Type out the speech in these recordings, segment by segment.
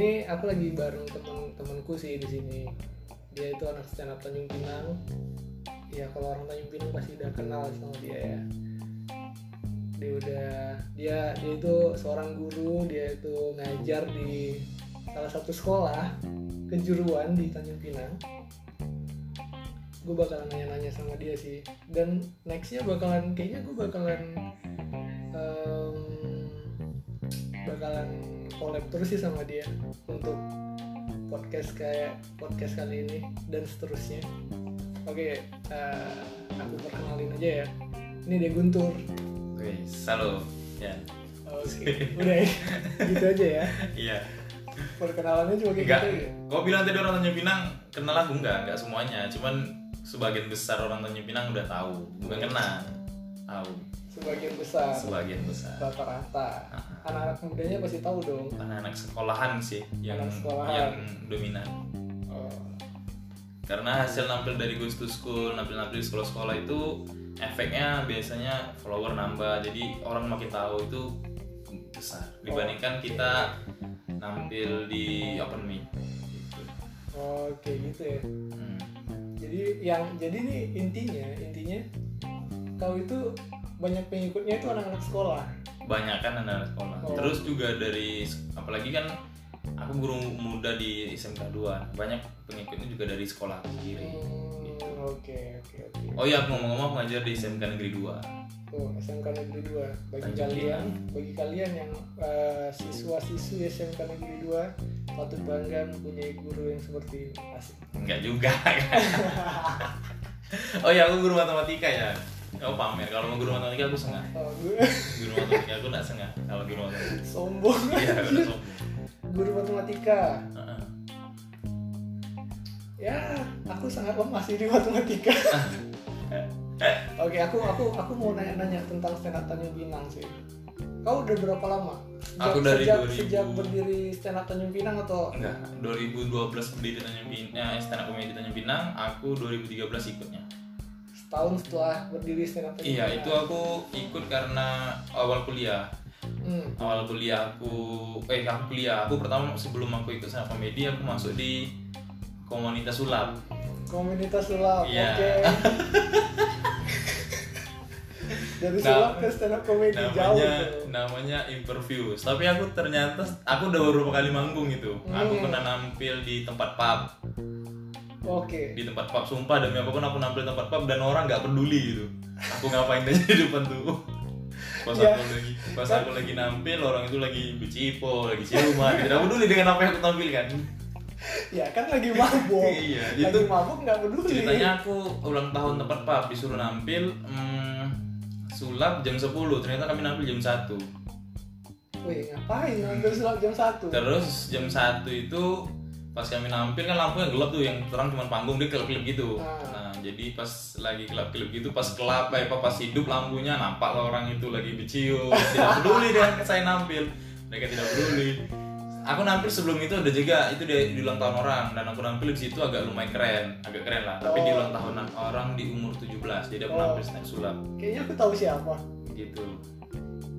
ini aku lagi bareng temen-temenku sih di sini. Dia itu anak stand up Tanjung Pinang. Ya kalau orang Tanjung Pinang pasti udah kenal sama dia ya. Dia udah dia dia itu seorang guru dia itu ngajar di salah satu sekolah kejuruan di Tanjung Pinang. Gue bakalan nanya-nanya sama dia sih. Dan nextnya bakalan kayaknya gue bakalan em, bakalan collab terus sih sama dia untuk podcast kayak podcast kali ini dan seterusnya oke eh, aku perkenalin aja ya ini dia Guntur Oke, halo. Ya. oke udah ya gitu aja ya Iya. perkenalannya cuma kayak Enggak. gitu ya Kau bilang tadi orang Tanjung Pinang kenal aku enggak? Enggak semuanya. Cuman sebagian besar orang Tanjung Pinang udah tahu. Bukan kenal. Tahu. Sebagian besar Sebagian besar. rata-rata anak-anak mudanya pasti tahu dong Anak-anak sekolahan sih yang Anak sekolahan. yang dominan. Oh, Karena hasil nampil dari Ghost to School, nampil-nampil sekolah-sekolah itu efeknya biasanya follower nambah. Jadi orang makin tahu itu besar dibandingkan kita nampil di open mic. Gitu. oke gitu ya Hmm. jadi yang jadi nih intinya intinya kau itu banyak pengikutnya itu anak-anak sekolah. Banyak kan anak sekolah. Oh. terus juga dari apalagi kan aku guru muda di SMK 2 banyak pengikutnya juga dari sekolah aku sendiri. Hmm, oke oke oke. Oh iya aku ngomong-ngomong aku ngajar di SMK Negeri 2 tuh SMK Negeri 2 bagi Tanjung kalian bagi kalian yang eh, siswa-siswi SMK Negeri 2 patut bangga mempunyai guru yang seperti ini. Asik. Enggak juga. Oh iya aku guru matematika ya Kau pamer kalau mau guru matematika aku sengah. Oh, guru matematika aku enggak sengah kalau guru matematika. Sombong. Iya sombong. Guru matematika. Heeh. ya aku sangat lemah sih di matematika. Oke aku aku aku mau nanya-nanya tentang stand up Tanjung Pinang sih. Kau udah berapa lama? Aku dari sejak, 2000. sejak berdiri stand up Tanjung Pinang atau enggak 2012 berdiri Tanjung Pinang eh, stand up comedy Tanjung Pinang aku 2013 ikutnya setahun setelah berdiri stand up Iya, itu aku ikut karena awal kuliah. Hmm. Awal kuliah aku, eh aku kuliah. Aku pertama sebelum aku ikut stand up comedy, aku masuk di komunitas sulap. komunitas sulap Iya. oke dari Nah, sulap ke stand up comedy jauh Namanya tuh. namanya Imperviews. Tapi aku ternyata aku udah beberapa kali manggung itu. Aku Hmm. pernah nampil di tempat pub, oke di tempat pub. Sumpah demi apa pun aku nampil tempat pub dan orang nggak peduli gitu. Aku ngapain aja di depan tuh. Pas Iya. aku lagi pas aku lagi nampil orang itu lagi becipo, lagi ciuman, tidak peduli dengan apa yang aku tampilkan. ya kan lagi mabuk Iya, lagi itu mabuk nggak peduli ceritanya aku ulang tahun tempat pub disuruh nampil hmm, sulap jam 10 ternyata kami nampil jam 1 Wih, ngapain ngambil sulap jam 1? terus jam 1 itu pas kami nampil kan lampunya gelap tuh yang terang cuma panggung dia kelap-kelip gitu Ah. nah jadi pas lagi kelap-kelip gitu pas kelap eh, apa pas hidup lampunya nampak lah orang itu lagi bercium tidak peduli dengan saya nampil mereka tidak peduli aku nampil sebelum itu udah juga itu di, di ulang tahun orang dan aku nampil di situ agak lumayan keren agak keren lah tapi di Oh. ulang tahunan orang di umur 17 jadi aku Oh. nampil stand sulap Kayaknya aku tahu siapa. gitu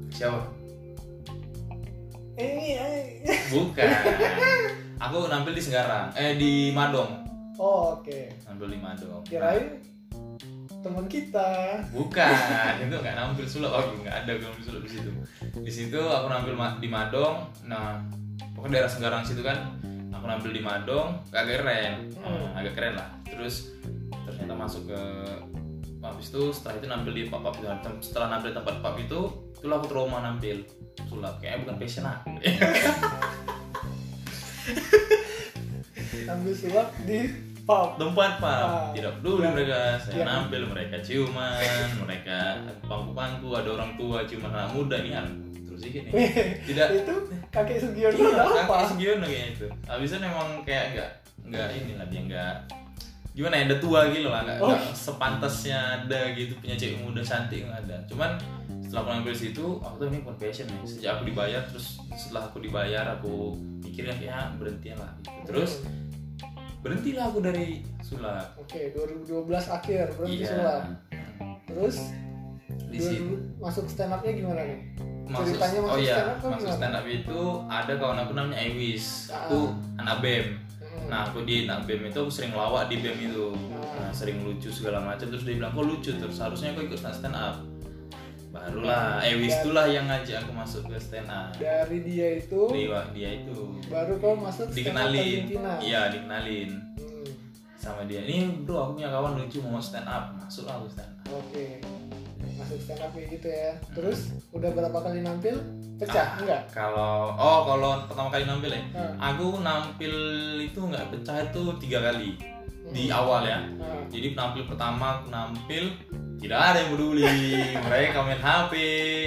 siapa Eh, eh. bukan aku nampil di Segarang eh di Madong. Oh, oke. nampil di Madong. Kirain teman kita. bukan itu nggak nampil sulap. Aku nggak ada gue nampil sulap di situ. Di situ aku nampil ma- di Madong. Nah pokoknya daerah Segarang situ kan aku nampil di Madong. Agak keren. Hmm. Nah, agak keren lah. Terus ternyata masuk ke habis itu setelah itu nampil di pub itu setelah nampil di tempat pub itu itulah aku trauma nampil sulap. Kayaknya bukan passion aku Ambil sulap di pub. tempat pak Ah, tidak peduli ya. mereka saya Ya. nampil mereka ciuman mereka pangku-pangku ada orang tua ciuman anak muda nih terus ini tidak Itu kakek Sugiono iya apa? kakek Sugiono kayaknya itu habisnya memang kayak enggak enggak inilah dia enggak gimana ya ada tua gitu lah enggak, Oh. enggak sepantasnya ada gitu punya cewek muda cantik enggak ada cuman setelah aku nampil situ aku tuh ini bukan passion nih sejak aku dibayar terus setelah aku dibayar aku mikirnya kayak berhenti lah gitu. terus Hmm. berhentilah aku dari sulap Oke, 2012 akhir berhenti iya sulap. Terus di 2000 situ masuk stand up-nya gimana nih? masuk Ceritanya oh masuk iya stand up kan masuk stand up itu ada kawan aku namanya Ewis Ah. aku anak bem Hmm. nah aku di anak bem itu aku sering lawak di bem itu Ah. nah sering lucu segala macam terus dia bilang kok lucu terus harusnya aku ikut stand up barulah Ewis Dan- itulah yang ngajak aku masuk ke stand up. Dari dia itu dia, dia itu. baru kau masuk stand up dikenalin. iya dikenalin. Hmm, sama dia. Ini bro aku punya kawan lucu mau stand up. Masuk lah aku stand up. Oke. Masuk stand up kayak gitu ya. Terus udah berapa kali nampil? Pecah enggak? kalau oh kalau pertama kali nampil ya? Ah. aku nampil itu nggak pecah itu tiga kali di awal ya. Nah, jadi penampil pertama aku nampil tidak ada yang peduli. Mereka main HP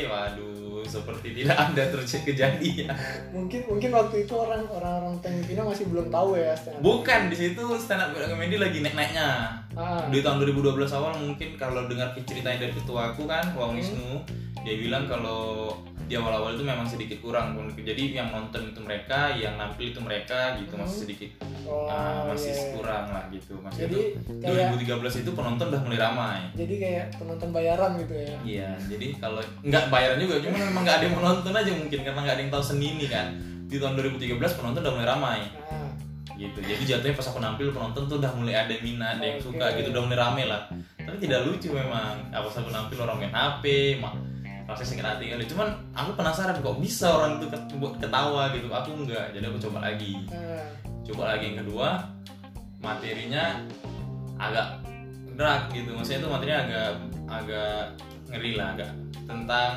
waduh seperti tidak ada terjadi kejadian. Mungkin mungkin waktu itu orang orang orang Pinang masih belum tahu ya stand up bukan di situ stand up comedy lagi naik naiknya ah, di tahun 2012 awal mungkin kalau dengar ceritanya dari ketua aku kan Wang Wisnu dia bilang kalau di awal-awal itu memang sedikit kurang jadi yang nonton itu mereka yang nampil itu mereka gitu masih sedikit oh, ah, iya, masih iya. kurang lah gitu masih Jadi, itu kayak- 2013 itu penonton udah mulai ramai jadi kayak penonton bayaran gitu ya Iya, jadi kalau nggak bayaran juga, cuma memang nggak ada yang menonton aja mungkin karena nggak ada yang tahu seni ini kan. Di tahun 2013 penonton udah mulai ramai, nah, gitu. Jadi jatuhnya pas aku nampil penonton tuh udah mulai ada minat, ada yang Oke. suka gitu, udah mulai rame lah. Tapi tidak lucu memang. Apa pas aku nampil orang main HP, rasanya sakit hati kali. Cuman aku penasaran kok bisa orang itu buat ketawa gitu. Aku enggak, jadi aku coba lagi. nah, Coba lagi yang kedua, materinya agak berat gitu. Maksudnya itu materinya agak agak ngeri lah, agak tentang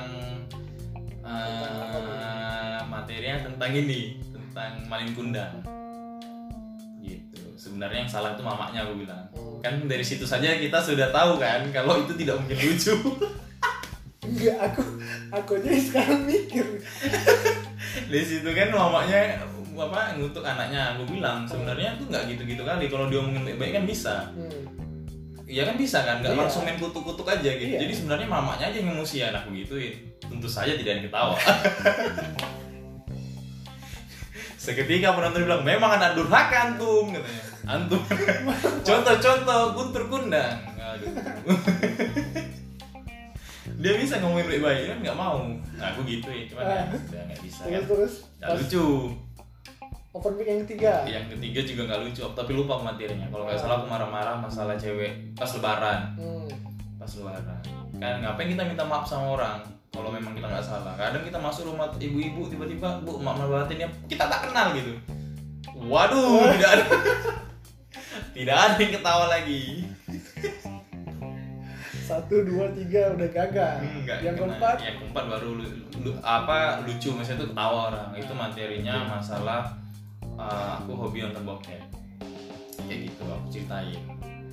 eh materinya tentang ini, tentang maling kundang. Gitu. Sebenarnya yang salah itu mamanya aku bilang. hmm. Kan dari situ saja kita sudah tahu kan kalau itu tidak mungkin lucu. enggak aku aku aja sekarang mikir Di situ kan mamanya apa ngutuk anaknya aku bilang sebenarnya tuh nggak gitu-gitu kali kalau dia ngomongin baik-baik kan bisa hmm. Iya kan bisa kan, nggak Iya. langsung main kutuk-kutuk aja gitu. Iya. Jadi sebenarnya mamanya aja yang emosi anakku gituin. Tentu saja tidak ada yang ketawa. Seketika penonton bilang, memang anak durhaka antum katanya. Antum. Contoh-contoh Guntur Kundang. Aduh. Dia bisa ngomongin baik-baik kan nggak mau. Nah, aku gitu ya, cuman ya udah nggak bisa terus kan. terus Nggak lucu. open mic yang ketiga Yang ketiga juga nggak lucu, tapi lupa materinya. Kalau nggak salah aku marah-marah masalah cewek pas lebaran hmm. pas lebaran kan ngapain kita minta maaf sama orang kalau memang kita nggak salah kadang kita masuk rumah ibu-ibu tiba-tiba bu maaf batin ya kita tak kenal gitu waduh tidak ada tidak ada yang ketawa lagi satu dua tiga udah gagal Enggak, yang kena. keempat yang keempat baru lu- lu- apa lucu maksudnya itu ketawa orang itu materinya masalah uh, aku hobi nonton bokep kayak gitu aku ceritain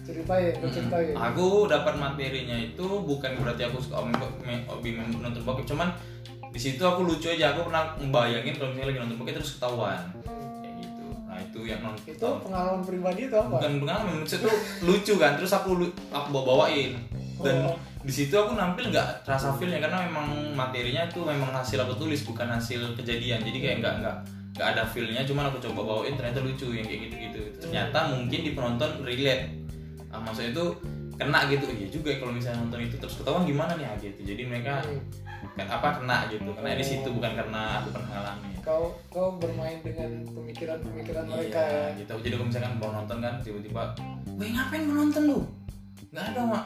ceritain lu ceritain Hmm. Aku dapat materinya itu bukan berarti aku suka hobi nonton bokep, cuman di situ aku lucu aja. Aku pernah membayangin kalau misalnya lagi nonton bokep terus ketahuan Hmm. kayak gitu. Nah itu yang nonton itu pengalaman pribadi itu apa bukan pengalaman, itu lucu kan. Terus aku aku bawa bawain dan Oh. di situ aku nampil nggak terasa feelnya karena memang materinya itu memang hasil aku tulis bukan hasil kejadian. Jadi kayak nggak nggak nggak ada feelnya, cuman aku coba bawain ternyata lucu yang kayak gitu-gitu. Ternyata mungkin di penonton relate. Ah, maksudnya itu kena gitu. Iya juga ya kalau misalnya nonton itu terus ketahuan gimana nih? Ah, gitu. Jadi mereka kan apa kena gitu. Kena di situ bukan karena aku pernah ngalamin. Kau kau bermain dengan pemikiran-pemikiran mereka ya? iya gitu. Jadi kalau misalkan mau nonton kan tiba-tiba weh ngapain mau nonton lu? Nggak ada mak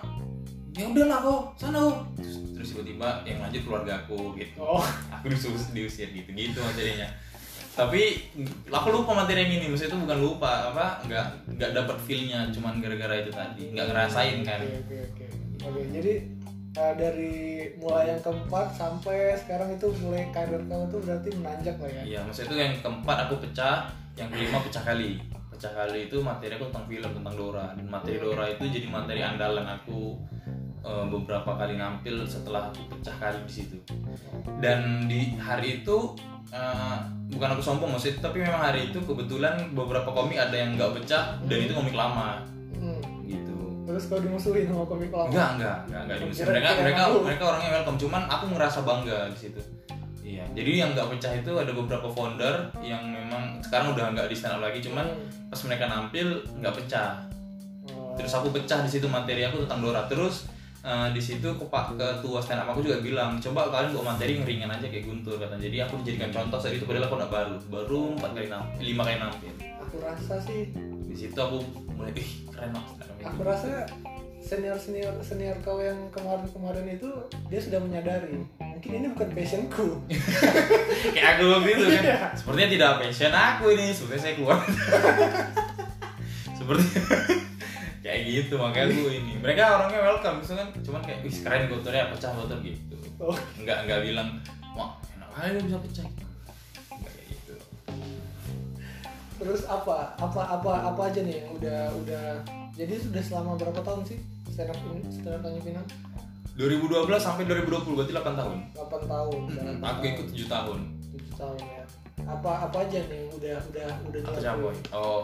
ya udahlah kok sana kok terus, terus tiba-tiba yang lanjut keluarga aku gitu. Oh. Aku diusir diusir gitu gitu materinya. Tapi aku lupa materi yang ini. Maksudnya itu bukan lupa apa nggak nggak dapat feelnya. Cuman gara-gara itu tadi. Nggak ngerasain kan? Oke oke oke. Oke jadi uh, dari mulai yang keempat sampai sekarang itu mulai karir kamu tuh berarti menanjak lah ya? Iya, maksudnya itu yang keempat aku pecah, yang kelima pecah kali. Pecah kali itu materi aku tentang film tentang Dora. Dan materi Dora itu jadi materi andalan aku eh, beberapa kali nampil setelah aku pecah kali di situ. Dan di hari itu eh, bukan aku sombong maksudnya, tapi memang hari itu kebetulan beberapa komik ada yang nggak pecah dan itu komik lama Hmm. gitu. terus kau dimusuhin sama komik lama Enggak, enggak, enggak, enggak dimusuhin. Kira- Mereka kira mereka mereka orangnya welcome, cuman aku ngerasa bangga di situ. Iya, jadi yang nggak pecah itu ada beberapa founder yang memang sekarang udah nggak di stand up lagi, cuman Hmm. pas mereka nampil nggak pecah. Oh. Terus aku pecah di situ materi aku tentang Dora. Terus eh, di situ kepak ketua stand up aku juga bilang coba kalian bawa materi yang ringan aja kayak Guntur katanya. Jadi aku dijadikan contoh saat itu padahal aku nggak baru baru empat kali nampil lima kali nampil aku rasa sih di situ aku mulai ih keren up aku comedy." rasa senior senior senior kau yang kemarin kemarin itu dia sudah menyadari mungkin ini bukan passionku. Kayak aku waktu itu kan. Iya. sepertinya tidak passion aku ini sepertinya saya keluar. Seperti kayak gitu makanya aku ini. Mereka orangnya welcome gitu kan cuman kayak wih keren gotornya pecah gotor gitu. Oh, nggak nggak bilang wah enak aja lu bisa pecah. Gitu. Terus apa apa apa apa aja nih yang udah udah jadi sudah selama berapa tahun sih stand up in- stand up Tanjung Pinang? 2012 sampai 2020 berarti 8 tahun. 8 tahun Hmm, 8 aku ikut 7 tahun. 7 tahun ya. Apa apa aja nih yang udah udah udah aku dilakuin? oh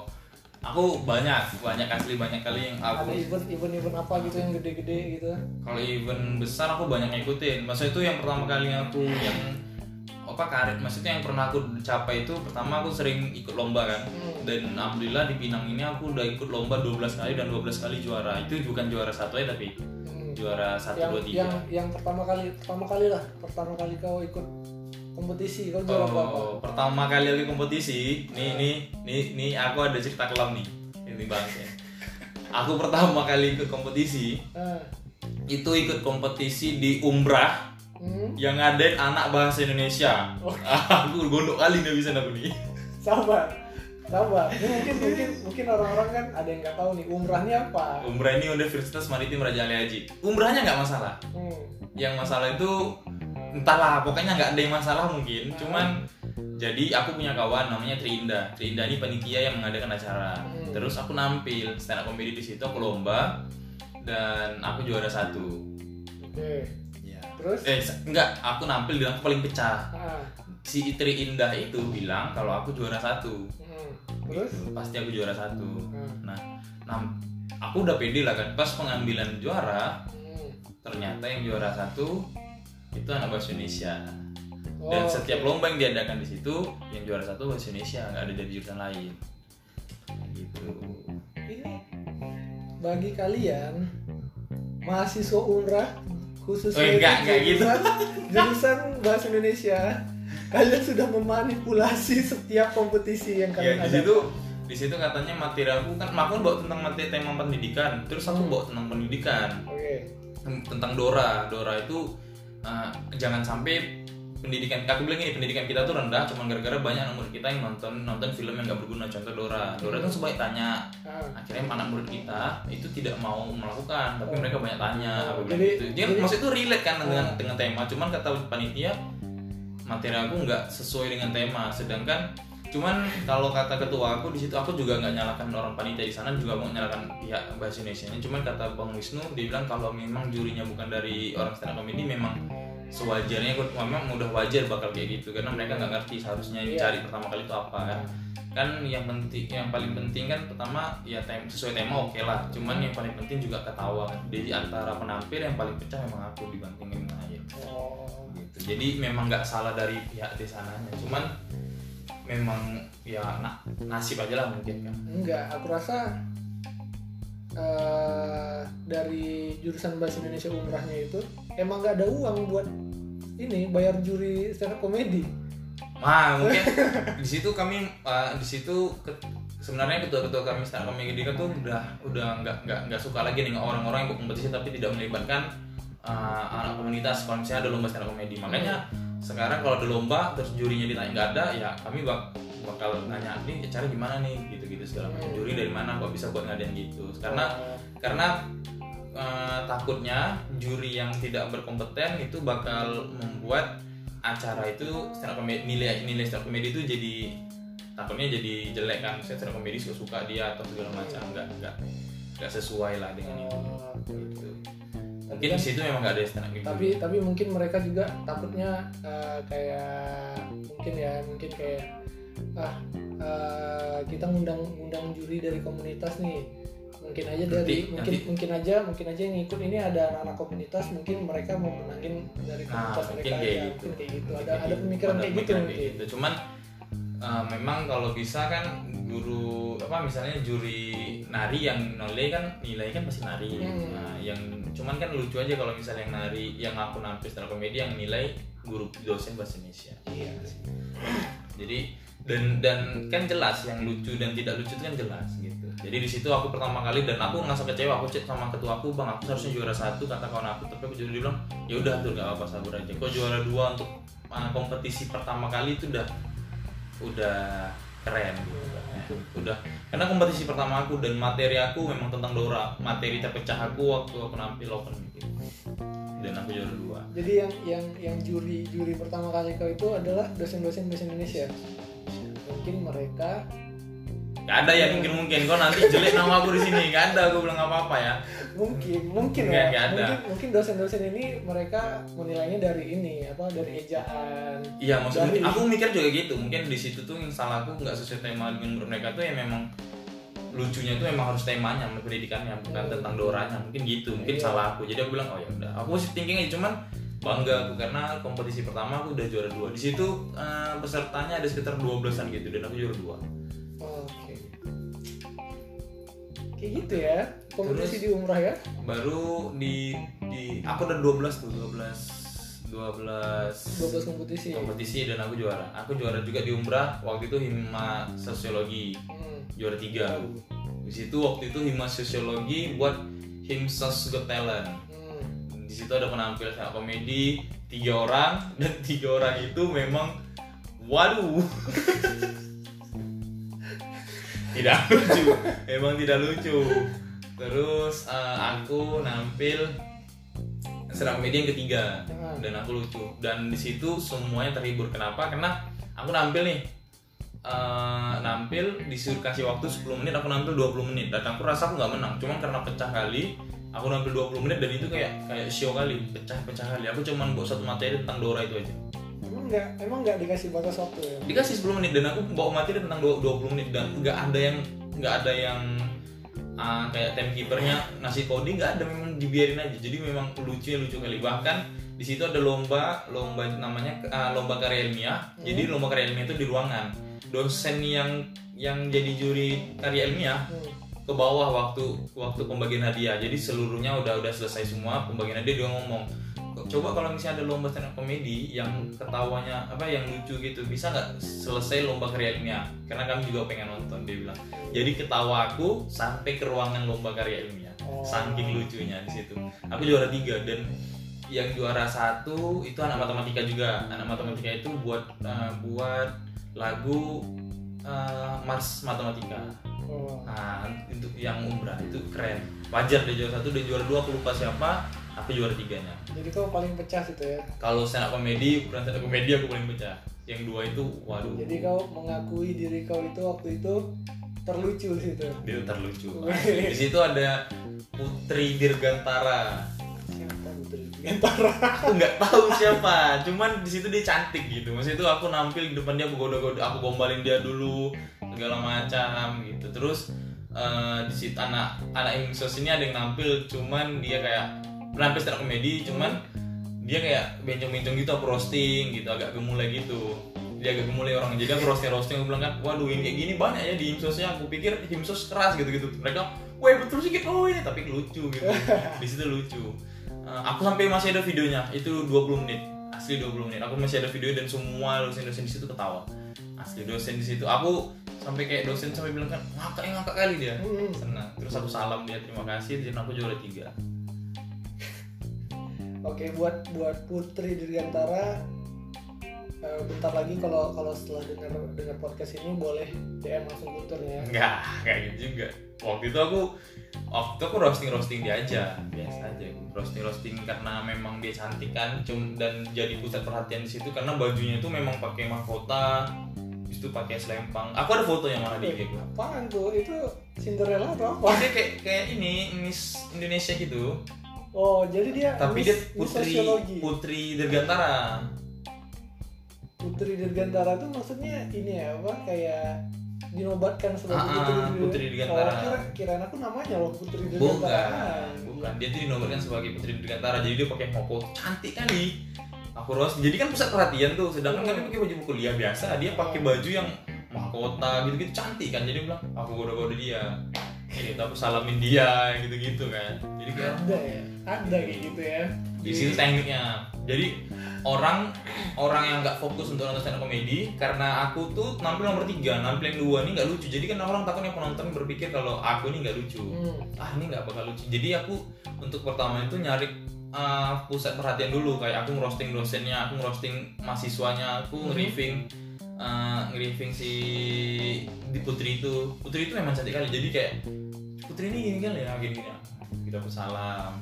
aku banyak banyak asli banyak kali yang ada aku event event event apa gitu yang gede-gede gitu? Kalau event besar aku banyak ngikutin. Masa itu yang pertama kali aku yang apa karir. Maksudnya yang pernah aku capai itu pertama aku sering ikut lomba kan. Hmm. dan alhamdulillah di Pinang ini aku udah ikut lomba 12 kali dan 12 kali juara. Itu bukan juara satu ya tapi Hmm. juara satu dua tiga. yang yang pertama kali pertama kali lah. Pertama kali kau ikut kompetisi kau juara Oh, pertama kali lagi kompetisi, nih nih nih nih aku ada cerita kelam nih. Ini bang. Aku pertama kali ikut kompetisi, Ah. itu ikut kompetisi di Umrah Hmm. yang ngadain anak bahasa Indonesia. Oh. aku gondok kali nggak bisa aku nih. sabar sabar ini mungkin mungkin mungkin orang-orang kan ada yang nggak tahu nih umrahnya apa Umrah ini Universitas Maritim Raja Ali Haji. Umrahnya nggak masalah. hmm. Yang masalah itu entahlah, pokoknya nggak ada yang masalah mungkin. Cuman jadi aku punya kawan namanya Trinda. Trinda ini panitia yang mengadakan acara. Hmm. Terus aku nampil stand up comedy di situ aku lomba dan aku juara satu. oke Ya. terus Eh enggak, aku nampil bilang aku paling pecah. ah. Si Tri Indah itu bilang kalau aku juara satu. hmm. terus Gitu. Pasti aku juara satu. Hmm. Nah, nam- aku udah pede lah kan. Pas pengambilan juara, Hmm. ternyata yang juara satu itu anak bahasa Indonesia. Oh, Dan setiap oke. lomba yang diadakan di situ, yang juara satu bahasa Indonesia, nggak ada dari jurusan lain. Gitu. ini bagi kalian mahasiswa umrah khususnya Oh, enggak, enggak gitu. jurusan, bahasa Indonesia kalian sudah memanipulasi setiap kompetisi yang Ya kalian di ada situ di situ katanya materi aku kan aku bawa tentang materi tema pendidikan, terus aku Hmm. bawa tentang pendidikan oke tentang Dora. Dora itu uh, jangan sampai pendidikan aku bilang ini pendidikan kita tuh rendah cuma gara-gara banyak anak murid kita yang nonton nonton film yang gak berguna contoh Dora Dora itu sebaik tanya ah. akhirnya anak murid kita itu tidak mau melakukan tapi mereka banyak tanya aku bilang jadi- gitu dia jadi- maksud itu relate kan dengan Oh. dengan tema cuman kata panitia materi aku nggak sesuai dengan tema sedangkan cuman kalau kata ketua aku di situ aku juga nggak nyalakan orang panitia di sana juga mau nyalakan pihak bahasa Indonesia. Cuman kata bang Wisnu dia bilang kalau memang jurinya bukan dari orang stand up comedy memang sewajarnya aku memang udah wajar bakal kayak gitu. Karena mereka nggak ngerti seharusnya yang Iya. cari pertama kali itu apa. Kan kan yang penting yang paling penting kan pertama ya tem sesuai tema oke lah. Cuman yang paling penting juga ketawa. Kan jadi antara penampil yang paling pecah memang aku dibandingin lain. Oh. Gitu. Jadi memang nggak salah dari pihak di sananya. Cuman memang ya na- nasib aja lah mungkin kan enggak aku rasa eh, dari jurusan bahasa Indonesia umrahnya itu emang nggak ada uang buat ini bayar juri stand up komedi Nah, mungkin di situ kami uh, di situ ke- sebenarnya ketua-ketua kami stand up comedy kan tuh udah udah nggak nggak nggak suka lagi dengan orang-orang yang berkompetisi tapi tidak melibatkan uh, anak komunitas kalau misalnya ada lomba stand up comedy. Makanya sekarang kalau ada lomba terus jurinya ditanya nggak ada ya kami bak bakal nanya nih cara gimana nih? Gitu-gitu segala macam. Juri dari mana? Kok bisa buat ngadain gitu? Karena Oh, karena eh, takutnya juri yang tidak berkompeten itu bakal membuat acara itu stand up comedy nilai nilai stand up comedy itu jadi takutnya jadi jelek kan. Stand up comedy suka suka dia atau segala macam nggak nggak nggak sesuai lah dengan itu oh, gitu. Mungkin di situ memang nggak ada stand up comedy tapi tapi mungkin mereka juga takutnya eh, kayak mungkin ya mungkin kayak ah eh, kita ngundang ngundang juri dari komunitas nih mungkin aja dari Nanti- mungkin nanti- mungkin aja mungkin aja yang ngikut ini ada anak-anak komunitas mungkin mereka mau menangin dari Nah, komunitas mungkin mereka kayak ya, gitu. mungkin kayak gitu Mungkin ada kayak ada gitu. pemikiran kayak gitu mungkin gitu. cuman eh, memang kalau bisa kan guru apa misalnya juri nari yang nilai kan nilai kan pasti nari Hmm. nah yang cuman kan lucu aja kalau misalnya yang nari yang aku nampil stand up comedy yang nilai guru dosen bahasa Indonesia. Iya. Sih jadi dan dan kan jelas yang lucu dan tidak lucu itu kan jelas gitu. Jadi di situ aku pertama kali dan aku ngerasa kecewa aku cek sama ketua aku bang aku seharusnya juara satu kata kawan aku. Tapi aku juara dia bilang ya udah tuh gak apa sabar aja. Kok juara dua untuk uh, kompetisi pertama kali itu udah udah keren. Gitu udah. Karena kompetisi pertama aku dan materi aku memang tentang Dora. Materi terpecah aku waktu aku nampil open gitu. Dan aku juara dua. Jadi yang yang yang juri juri pertama kali kau itu adalah dosen-dosen bahasa Indonesia? Mungkin mereka Gak ada ya mungkin mungkin kok nanti jelek nama aku di sini. Gak ada aku bilang apa apa ya mungkin mungkin ya. mungkin mungkin dosen-dosen ini mereka menilainya dari ini apa dari ejaan. Iya maksudnya Dari- aku mikir juga gitu. Mungkin di situ tuh yang salah aku nggak sesuai tema dengan mereka tuh ya memang lucunya tuh memang harus temanya pendidikannya bukan tentang doranya. Mungkin gitu mungkin Iya. salah aku. Jadi aku bilang oh ya udah. Aku sih thinking aja cuman bangga aku karena kompetisi pertama aku udah juara dua. Di situ eh, pesertanya ada sekitar 12an gitu dan aku juara dua. Oke kayak gitu ya kompetisi Terus- di umrah ya. baru di di aku udah 12 tuh 12 12 12 kompetisi. kompetisi dan aku juara. Aku juara juga di umrah waktu itu hima sosiologi. Hmm. juara tiga. Di situ waktu itu hima sosiologi buat himsos got talent. Hmm. di situ ada penampil up komedi tiga orang dan tiga orang itu memang waduh tidak lucu. Emang tidak lucu. Terus eh, aku nampil up komedi yang ketiga. Hmm. dan aku lucu. Dan di situ semuanya terhibur. Kenapa? Karena aku nampil nih. Eh, nampil disuruh kasih waktu 10 menit aku nampil 20 menit. Dan aku rasa aku nggak menang. Cuman karena pecah kali aku nampil 20 menit dan itu kayak kayak show kali. Pecah-pecah kali. Aku cuman bawa satu materi tentang Dora itu aja emang nggak emang nggak dikasih batas waktu ya? Dikasih 10 menit dan aku bawa materi tentang 20 menit dan nggak ada yang nggak ada yang ah, kayak timekeepernya ngasih coding nggak ada memang dibiarin aja. Jadi memang lucunya lucu kali. Bahkan di situ ada lomba lomba namanya ah, lomba karya ilmiah. Jadi lomba karya ilmiah itu di ruangan. Dosen yang yang jadi juri karya ilmiah Hmm. ke bawah waktu waktu pembagian hadiah. Jadi seluruhnya udah udah selesai semua pembagian hadiah dia ngomong coba kalau misalnya ada lomba stand up komedi yang ketawanya apa yang lucu gitu bisa nggak selesai lomba karya ilmiah karena kami juga pengen nonton dia bilang jadi ketawa aku sampai ke ruangan lomba karya ilmiah Oh. saking lucunya di situ aku juara tiga dan yang juara satu itu anak matematika juga anak matematika itu buat eh, buat lagu eh, Mars Matematika Oh. Nah, untuk yang umrah itu keren. Wajar dia juara satu, dia juara dua, aku lupa siapa. Aku juara tiganya. jadi kau paling pecah situ ya Kalau stand up comedy, ukuran stand up comedy aku paling pecah. Yang dua itu, waduh, jadi kau mengakui diri kau itu waktu itu terlucu situ dia terlucu. Di situ ada Putri Dirgantara. siapa Putri Gantara Aku nggak tahu siapa, cuman di situ dia cantik gitu. Maksudnya itu aku nampil di depan dia, aku goda-goda, aku gombalin dia dulu, segala macam gitu. Terus eh, di situ anak anak Imsos ini ada yang nampil, cuman dia kayak penampil stand up comedy, cuman dia kayak bencong-bencong gitu aku roasting gitu agak gemulai gitu. Dia agak gemulai orang jadi aku roasting roasting aku bilang kan waduh ini kayak gini banyak ya di himsosnya aku pikir himsos keras gitu gitu mereka wah betul sih gitu. Oh ini tapi lucu gitu. Di situ lucu. Eh, aku sampai masih ada videonya itu 20 menit asli 20 menit. Aku masih ada video dan semua dosen-dosen di situ ketawa. Asli dosen di situ. Aku sampai kayak dosen sampai bilang kan ngakak ngakak kali dia. Hmm. senang. Terus aku salam dia terima kasih dan aku juara tiga Oke, buat buat Putri Dirgantara eh, bentar lagi kalau kalau setelah dengar dengar podcast ini boleh DM langsung Guntur ya. Enggak, kayak gitu juga. Waktu itu aku waktu itu aku roasting roasting dia aja, biasa aja. Roasting roasting karena memang dia cantik kan, cum dan jadi pusat perhatian di situ karena bajunya itu memang pakai mahkota, itu pakai selempang. Aku ada foto yang mana di gitu. apaan tuh? Itu Cinderella atau apa? Dia kayak kayak ini Miss Indonesia gitu, Oh, jadi dia tapi dia putri Sosiologi. putri dirgantara. Putri Dirgantara tuh maksudnya ini ya apa kayak dinobatkan sebagai Ah, ah, Putri, Putri Dirgantara. Oh, kira kirain aku namanya loh Putri Bukan, Dirgantara. bukan. Dia tuh dinobatkan sebagai putri dirgantara. Jadi dia pakai mahkota cantik kali. Aku roast. Jadi kan pusat perhatian tuh. Sedangkan kami pakai baju kuliah biasa. Dia pakai baju yang mahkota mahkota gitu-gitu cantik kan jadi bilang aku goda-goda dia gitu aku salamin dia gitu-gitu kan jadi kayak ada ya ada kayak gitu ya. Di situ tekniknya. Jadi orang orang yang nggak fokus untuk nonton stand up komedi karena aku tuh nampil nomor tiga nampil yang dua ini nggak lucu. Jadi kan orang takutnya penonton berpikir kalau aku ini nggak lucu. Hmm. ah ini nggak bakal lucu. Jadi aku untuk pertama itu nyari uh, pusat perhatian dulu. Kayak aku ngerosting dosennya aku ngerosting mahasiswanya aku Mhm. nge-riffing uh, nge-riffing si di Putri itu. Putri itu memang cantik kali. Jadi kayak Putri ini gini kali ya gini gini kita salam.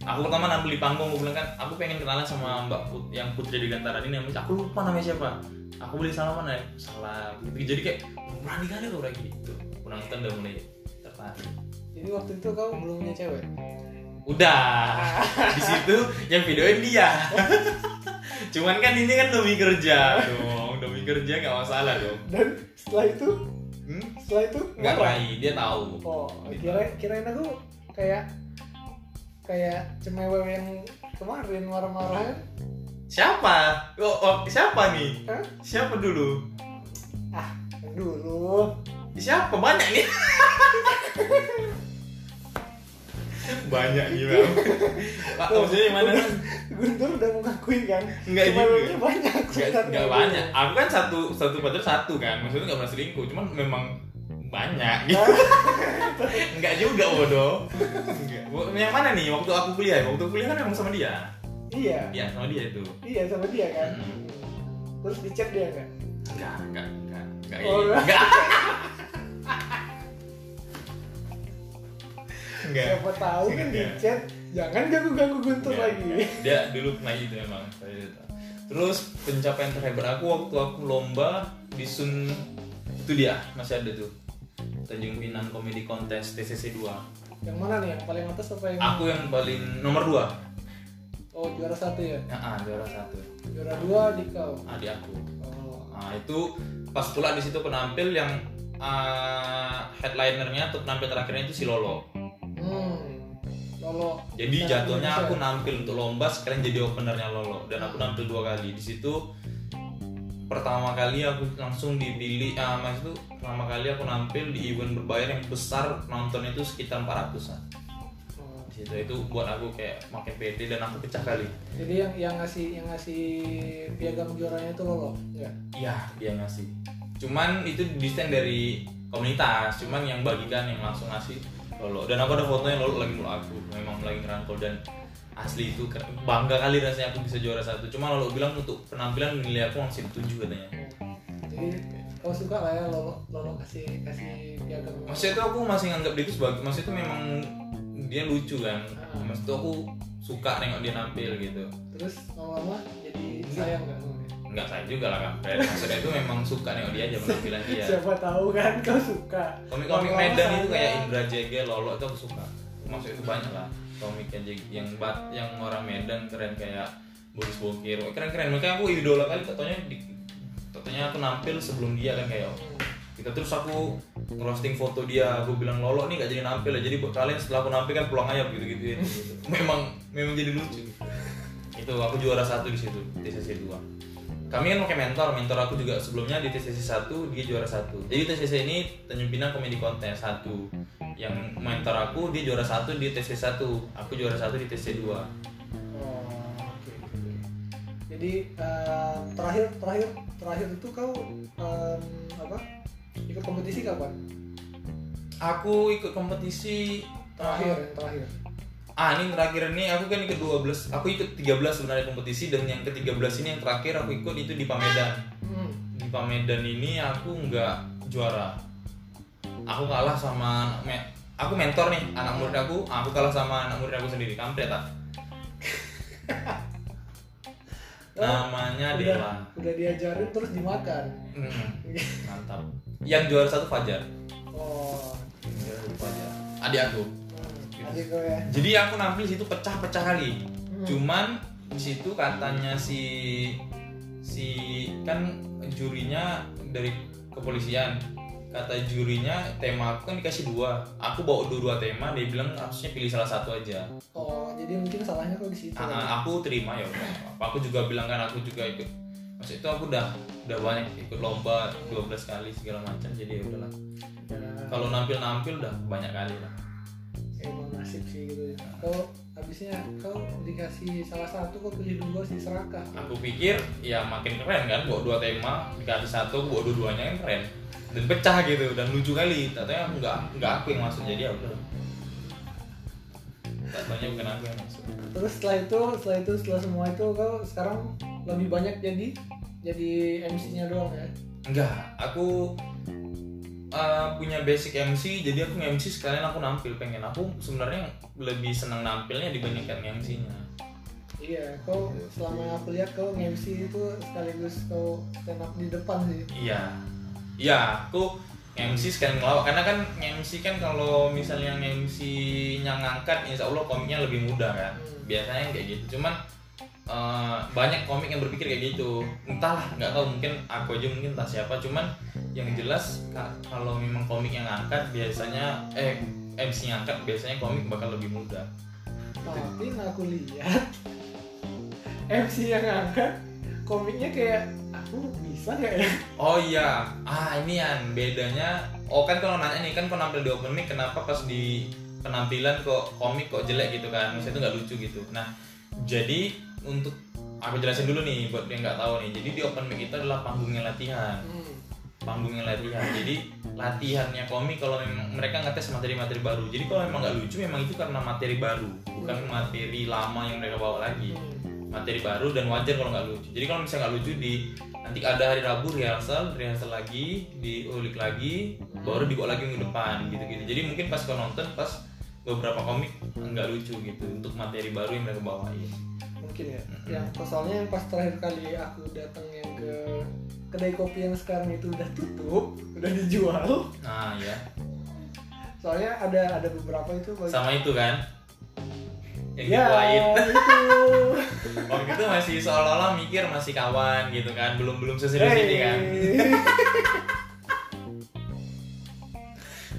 Aku pertama nampil di panggung aku bilang kan aku pengen kenalan sama Mbak Put yang Putri di Gantara ini. Namanya aku lupa namanya siapa. Aku boleh salaman ya? Salam gitu. Jadi kayak berani kali loh kayak gitu. Penonton udah mulai tertarik. Jadi waktu itu kau belum punya cewek? Udah. Di situ yang videoin dia. Cuman kan ini kan demi kerja dong, demi kerja nggak masalah dong. dan setelah itu? Hmm? setelah itu? Nggak rai, dia tahu. oh kira kirain aku kayak kayak cemewew yang kemarin marah-marah Siapa? Oh, oh, siapa nih? Hah? Siapa dulu? ah dulu Siapa banyak nih? banyak nih bang. Pak, maksudnya yang mana? Guntur udah mengakui kan Enggak cemewewnya juga. banyak Nggak, sebenarnya. nggak banyak. Aku kan satu satu pacar satu kan. Maksudnya nggak pernah selingkuh. Cuman memang banyak gitu. Enggak juga bodoh. Yang mana nih? Waktu aku kuliah. Waktu kuliah kan memang sama dia. iya Iya sama dia itu. iya sama dia kan Mm. terus di chat dia kan Enggak, enggak, enggak, enggak. Oh, enggak. enggak. Enggak. siapa tahu kan di Enggak. chat jangan ganggu ganggu Guntur Enggak, lagi enggak. Dia dulu pernah gitu memang. Terus pencapaian terhebat aku waktu aku lomba di Sun itu dia masih ada tuh. Tanjung Pinang Comedy Contest TCC 2 yang mana nih? Yang paling atas apa yang Aku yang paling nomor 2 oh juara satu ya? Nah, ah, juara satu. Juara dua di kau? Adik aku. Oh. Nah itu pas pula di situ penampil yang uh, headlinernya atau penampil terakhirnya itu si Lolo. hmm. Lolo. Jadi jatuhnya aku nampil untuk lomba sekalian jadi openernya Lolo. Dan aku nampil dua kali. Di situ. Pertama kali aku langsung dipilih, ah mas itu pertama kali aku nampil di event berbayar yang besar nonton itu sekitar 400an. Oh. Di situ itu buat aku kayak makin pede dan aku pecah kali. jadi yang yang ngasih yang ngasih piagam juaranya itu Lolo enggak Iya, dia ngasih. Cuman itu desain dari komunitas, cuman yang bagikan yang langsung ngasih Lolo. Dan aku ada fotonya Lolo lagi meluk aku, memang lagi ngerangkul dan asli itu bangga kali rasanya aku bisa juara satu. Cuma Lolo bilang untuk penampilan nilai aku masih tujuh katanya. jadi kau suka lah ya Lolo Lolo kasih kasih piagam Maksudnya itu aku masih nganggap dia itu sebagai, maksudnya itu memang dia lucu kan. Ah. Maksudnya itu aku suka nengok dia nampil gitu. terus lama-lama jadi sayang kan? Enggak saya juga lah kan. Maksudnya itu memang suka nengok dia aja penampilan dia. siapa tahu kan kau suka komik-komik Medan itu kayak Indra Jegel, Lolo itu aku suka maksudnya itu banyak lah komik jeg- yang bat yang orang Medan keren kayak Boris Bokir. Keren-keren. Makanya aku idola kali katanya di katanya aku nampil sebelum dia kan kayak kita terus aku ngerosting foto dia. Aku bilang Lolo nih gak jadi nampil ya jadi buat kalian setelah aku nampil kan pulang aja gitu gitu memang memang jadi lucu. Itu aku juara satu di situ TCC 2 kami kan pakai mentor mentor aku juga sebelumnya di TCC 1 dia juara satu. Jadi TCC ini Tanjung Pinang Comedy Contest satu. Yang mentor aku dia juara satu di TCC 1 aku juara satu di TCC 2 oh oke oke. jadi eh, terakhir terakhir terakhir itu kau em, apa? Ikut kompetisi kapan? Aku ikut kompetisi terakhir yang terakhir ah ini terakhir ini aku kan ikut 12 aku ikut 13 sebenarnya kompetisi dan yang ke 13 ini yang terakhir aku ikut itu di Pamedan. Hmm. di Pamedan ini aku nggak juara. Aku kalah sama me- aku mentor nih anak murid aku. Aku kalah sama anak murid aku sendiri. Kampret tak namanya udah Dela udah diajarin terus dimakan. Hmm, mantap. Yang juara satu Fajar. Oh. Yang juara satu Fajar. Adik aku kau ya. Jadi aku nampil situ pecah-pecah kali. Hmm. cuman di situ katanya si si kan jurinya dari kepolisian. Kata jurinya tema aku kan dikasih dua. Aku bawa dua dua tema dia bilang harusnya pilih salah satu aja. Oh jadi mungkin salahnya kau di situ. Ah, ah, aku terima ya aku juga bilang kan aku juga ikut. Maksud itu aku udah udah banyak ikut lomba 12 kali segala macam. Jadi ya udahlah. Ya, kalau nampil nampil udah banyak kali lah nasib sih gitu ya. Kau habisnya kau dikasih salah satu kau pilih dua sih serakah. Aku pikir ya makin keren kan bawa dua tema dikasih satu bawa dua-duanya kan keren. Dan pecah gitu dan lucu kali. Ternyata nggak nggak aku yang masuk jadi ya tak taunya bukan aku yang masuk terus setelah itu setelah itu setelah semua itu kau sekarang lebih banyak jadi jadi MC-nya doang ya? Enggak aku uh, punya basic MC jadi aku MC sekalian aku nampil pengen. Aku sebenarnya lebih senang nampilnya dibandingkan MC-nya iya kau selama yang aku lihat kau MC itu sekaligus kau stand up di depan sih. Iya. Iya aku MC sekalian ngelawak. Karena kan MC kan kalau misalnya yang MC-nya ngangkat insya Allah komiknya lebih mudah kan. Hmm. biasanya kayak gitu. Cuman uh, banyak komik yang berpikir kayak gitu. Entahlah nggak tahu. Mungkin aku aja mungkin entah siapa. Cuman yang jelas ka- kalau memang komik yang ngangkat biasanya eh MC ngangkat biasanya komik bakal lebih mudah tapi yang aku lihat MC yang ngangkat komiknya kayak aku bisa nggak ya Oh iya, ah ini yang bedanya. Oh kan kalau nanya nih kan kau nampil di open mic kenapa pas di penampilan kok komik kok jelek gitu kan? Maksudnya itu nggak lucu gitu. Nah jadi untuk aku jelasin dulu nih buat yang nggak tahu nih. Jadi di open mic itu adalah panggungnya latihan, hmm. Panggungnya latihan. Jadi latihannya komik kalau memang mereka ngetes materi-materi baru. Jadi kalau memang nggak lucu memang itu karena materi baru, bukan materi lama yang mereka bawa lagi Hmm. materi baru dan wajar kalau nggak lucu. Jadi kalau misalnya nggak lucu di nanti ada hari Rabu rehearsal, rehearsal lagi, diulik lagi, baru dibawa lagi minggu depan gitu-gitu. Jadi mungkin pas kau nonton pas beberapa komik nggak lucu gitu untuk materi baru yang mereka bawain. mungkin ya Mm-mm. yang soalnya yang pas terakhir kali aku datang yang ke kedai kopi yang sekarang itu udah tutup udah dijual. Nah ya, soalnya ada ada beberapa itu bagi- sama itu kan? Yang ya itu. Waktu itu masih seolah-olah mikir masih kawan gitu kan, belum belum seserius ini kan, Hey.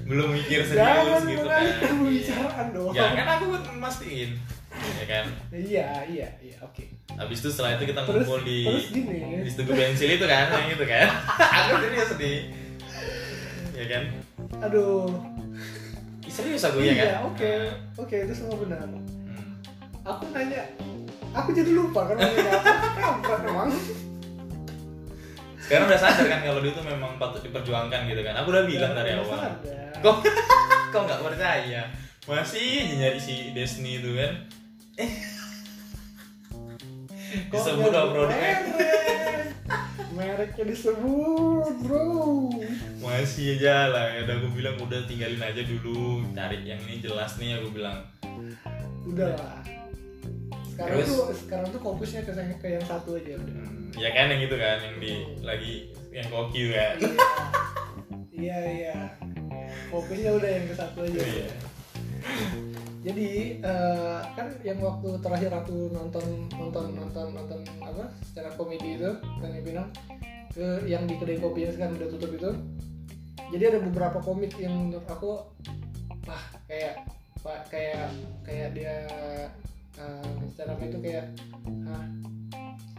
belum mikir jangan serius gitu kan. mengalihkan Iya. Ya kan aku mastiin, ya kan. iya iya iya oke Habis itu setelah itu kita terus ngumpul di terus gini di Tugu Bensil itu kan, yang itu kan. aku serius nih. Ya kan? aduh Serius aku ya kan? iya oke oke itu semua benar Hmm. aku nanya aku jadi lupa kan kapan emang Sekarang udah sadar kan kalau dia itu memang patut diperjuangkan gitu kan. Aku udah bilang dari Udah awal. sadar. Kok kok nggak percaya? Masih nyari si Desni itu kan. Kok Disebut dong merek? Mereknya disebut, bro. Masih aja lah. Ya udah aku bilang udah tinggalin aja dulu. Cari yang ini jelas nih aku bilang. Udah lah. Sekarang Terus? tuh sekarang tuh fokusnya ke yang, ke yang satu aja udah. Hmm, ya kan yang itu kan yang di lagi yang koki kan. Iya. Iya, iya. Fokusnya udah yang ke satu aja. Iya. Jadi eh, kan yang waktu terakhir aku nonton nonton nonton nonton apa secara komedi itu kan bilang ke yang di kedai kopi yang sekarang udah tutup itu. Jadi ada beberapa komik yang menurut aku wah kayak pak kayak kayak dia stand up itu kayak ah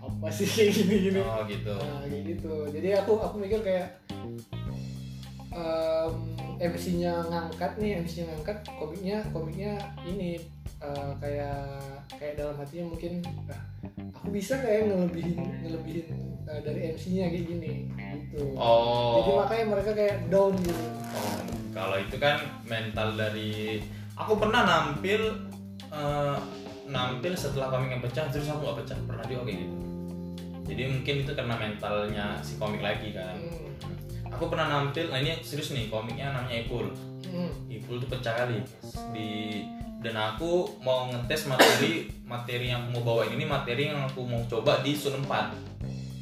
apa sih kayak gini gini. Oh gitu. Nah, kayak gitu. Jadi aku aku mikir kayak em, MC-nya ngangkat nih, MC-nya ngangkat komiknya komiknya ini eh, kayak kayak dalam hatinya mungkin ah, aku bisa kayak ngelebihin ngelebihin eh, dari MC-nya kayak gini gitu. Jadi Oh. makanya mereka kayak down gitu. Oh, kalau itu kan mental dari aku pernah nampil eh, nampil setelah komik yang pecah terus aku nggak pecah pernah juga kayak gitu. Jadi mungkin itu karena mentalnya si komik lagi kan. Hmm. Aku pernah nampil, nah ini serius nih komiknya namanya Ipul. Hmm. Ipul tuh pecah kali di dan aku mau ngetes materi materi yang aku mau bawain ini materi yang aku mau coba di Sun 4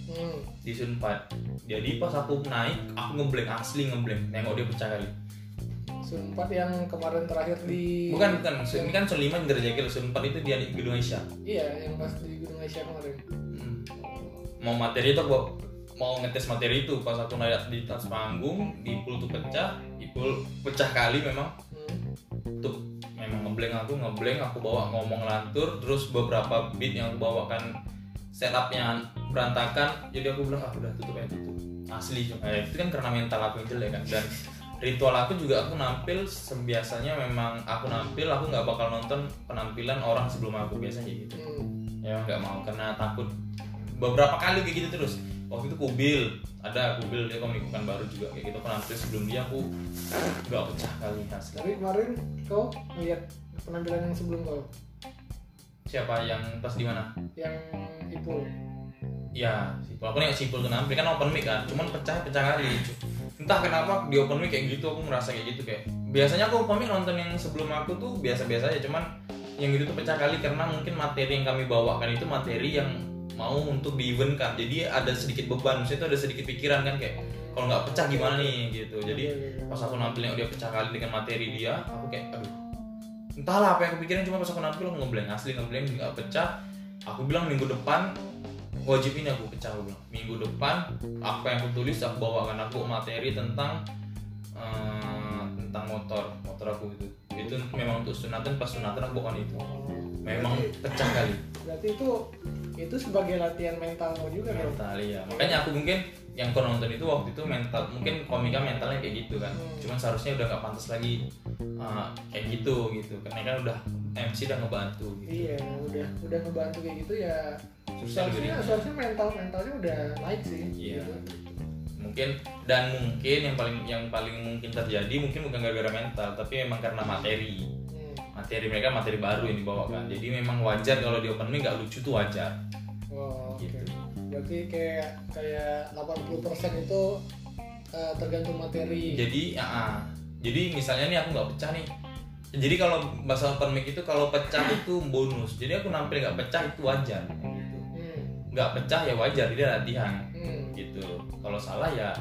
Hmm. di Sun 4 jadi pas aku naik aku ngeblank asli ngeblank nengok dia pecah kali Sunpat yang kemarin terakhir di Bukan, bukan. Sun- Ini kan Sun 5 Indrajagil, Sun 4 itu dia di Gedung Asia. Iya, yang pas di Gunung Asia kemarin. Hmm. Mau materi itu aku mau ngetes materi itu. Pas aku naik di atas panggung, di pool tuh pecah, di pool pecah kali memang. Tuh memang ngeblank aku ngeblank aku bawa ngomong lantur terus beberapa beat yang aku bawakan setupnya berantakan jadi aku bilang ah udah tutup aja tutup asli cuma eh, itu kan karena mental aku yang jelek kan dan ritual aku juga aku nampil sebiasanya memang aku nampil aku nggak bakal nonton penampilan orang sebelum aku biasanya gitu. Hmm. ya nggak mau karena takut. Beberapa kali kayak gitu terus waktu itu kubil ada kubil dia komik bukan baru juga kayak gitu aku nampil sebelum dia aku nggak pecah kali asli Tapi kemarin kau melihat penampilan yang sebelum kau siapa yang pas di mana yang Ipul. Ya, Sipul. Aku nengok Sipul tuh nampil kan open mic kan, cuman pecah-pecah kali. Entah kenapa di open mic kayak gitu aku merasa kayak gitu kayak. Biasanya aku open mic nonton yang sebelum aku tuh biasa-biasa aja, cuman yang gitu tuh pecah kali karena mungkin materi yang kami bawakan itu materi yang mau untuk di event kan. Jadi ada sedikit beban, maksudnya itu ada sedikit pikiran kan kayak kalau nggak pecah gimana nih? Gitu. Jadi pas aku nampil yang dia pecah kali dengan materi dia, aku kayak aduh entahlah apa yang aku pikirin cuma pas aku nampil aku ngeblank asli ngeblank nggak pecah. Aku bilang minggu depan wajib ini aku pecah aku bilang. Minggu depan apa yang aku tulis aku bawakan. Aku materi tentang eh, tentang motor motor aku itu. Itu memang untuk sunatan. Pas sunatan aku bawakan itu memang pecah kali Berarti itu itu sebagai latihan mental kau juga kan? mental ya makanya aku mungkin yang kau nonton itu waktu itu mental mungkin komika mentalnya kayak gitu kan Hmm. cuman seharusnya udah nggak pantas lagi eh, kayak gitu gitu karena kan udah MC udah ngebantu gitu Iya, udah udah ngebantu kayak gitu ya. Susah Seharusnya seharusnya mental mentalnya udah naik sih. Iya. Gitu. mungkin dan mungkin yang paling yang paling mungkin terjadi mungkin bukan gara-gara mental tapi memang karena materi. Materi mereka materi baru yang dibawakan jadi memang wajar kalau di open mic nggak lucu tuh wajar Oh. Gitu. Berarti kayak kayak 80% itu eh, tergantung materi. jadi ah. jadi misalnya nih aku nggak pecah nih jadi kalau bahasa open mic itu kalau pecah itu bonus jadi aku nampil nggak pecah itu wajar gitu. Hmm. nggak pecah ya wajar dia latihan Hmm. gitu kalau salah ya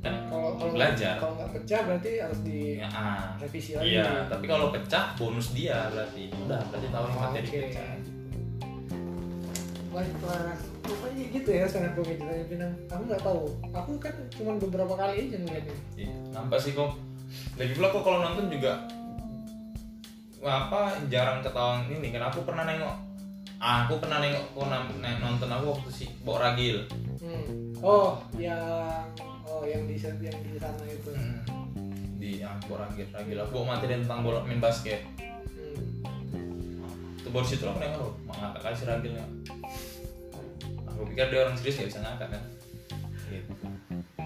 kan Kalau Belajar. kalau nggak pecah berarti harus ya ah. direvisi lagi. Iya, tapi kalau pecah bonus dia berarti. Udah, berarti tahu nih Oh, materi oke. pecah. Wah, wah, rupanya gitu ya up comedy dari Pinang. Aku nggak tahu. Aku kan cuma beberapa kali aja ngeliatnya. Iya, nampak sih kok. Lagi pula kok kalau nonton juga apa jarang ketahuan ini kan aku pernah nengok aku pernah nengok neng- nonton aku waktu si Bok Ragil Hmm. Oh, yang oh yang di yang di sana itu. Hmm. di ah, Bok Ragil Ragil aku materi tentang bola main basket. Hmm. itu baru situ aku nengok loh ngakak kali si Ragil ya aku pikir dia orang serius gak bisa ngakak kan? Gitu.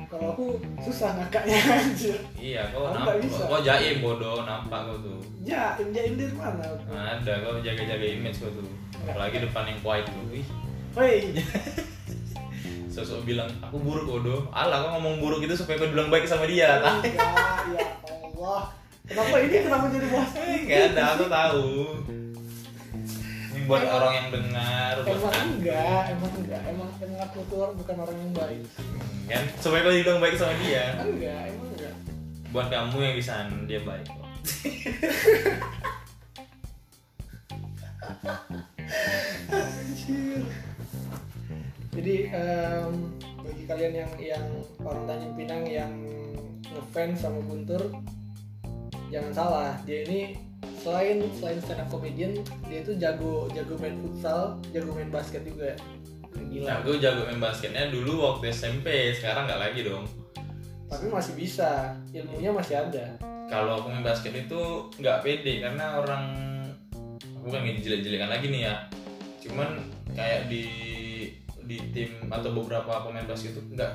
Kalau aku susah ngakaknya anjir. iya kau nampak. kau jaim bodoh nampak kau tuh. Ya, jaim dari mana? ada kau jaga-jaga image kau tuh. Apalagi depan yang quiet tuh. Wih, sosok bilang aku buruk bodoh alah kau ngomong buruk itu supaya kau bilang baik sama dia enggak, ya Allah. Kenapa ini kenapa jadi bahas Enggak ada, aku tahu. Ini buat Emang- orang yang dengar, Emang kan, enggak, emang enggak, emang emang aku tuh bukan orang yang baik. kan? Supaya kau dibilang baik sama dia. Enggak, emang enggak. Buat kamu yang di sana dia baik kok. Anjir. Jadi em, bagi kalian yang yang orang Tanjung Pinang yang ngefans sama Guntur, jangan salah, dia ini selain selain stand up comedian, dia itu jago jago main futsal, jago main basket juga. Gila. Aku jago main basketnya dulu waktu SMP, sekarang nggak lagi dong. Tapi masih bisa, ilmunya masih ada. Kalau aku main basket itu nggak pede karena orang aku bukan jelek-jelekan lagi nih ya. Cuman kayak di di tim atau beberapa pemain basket itu nggak.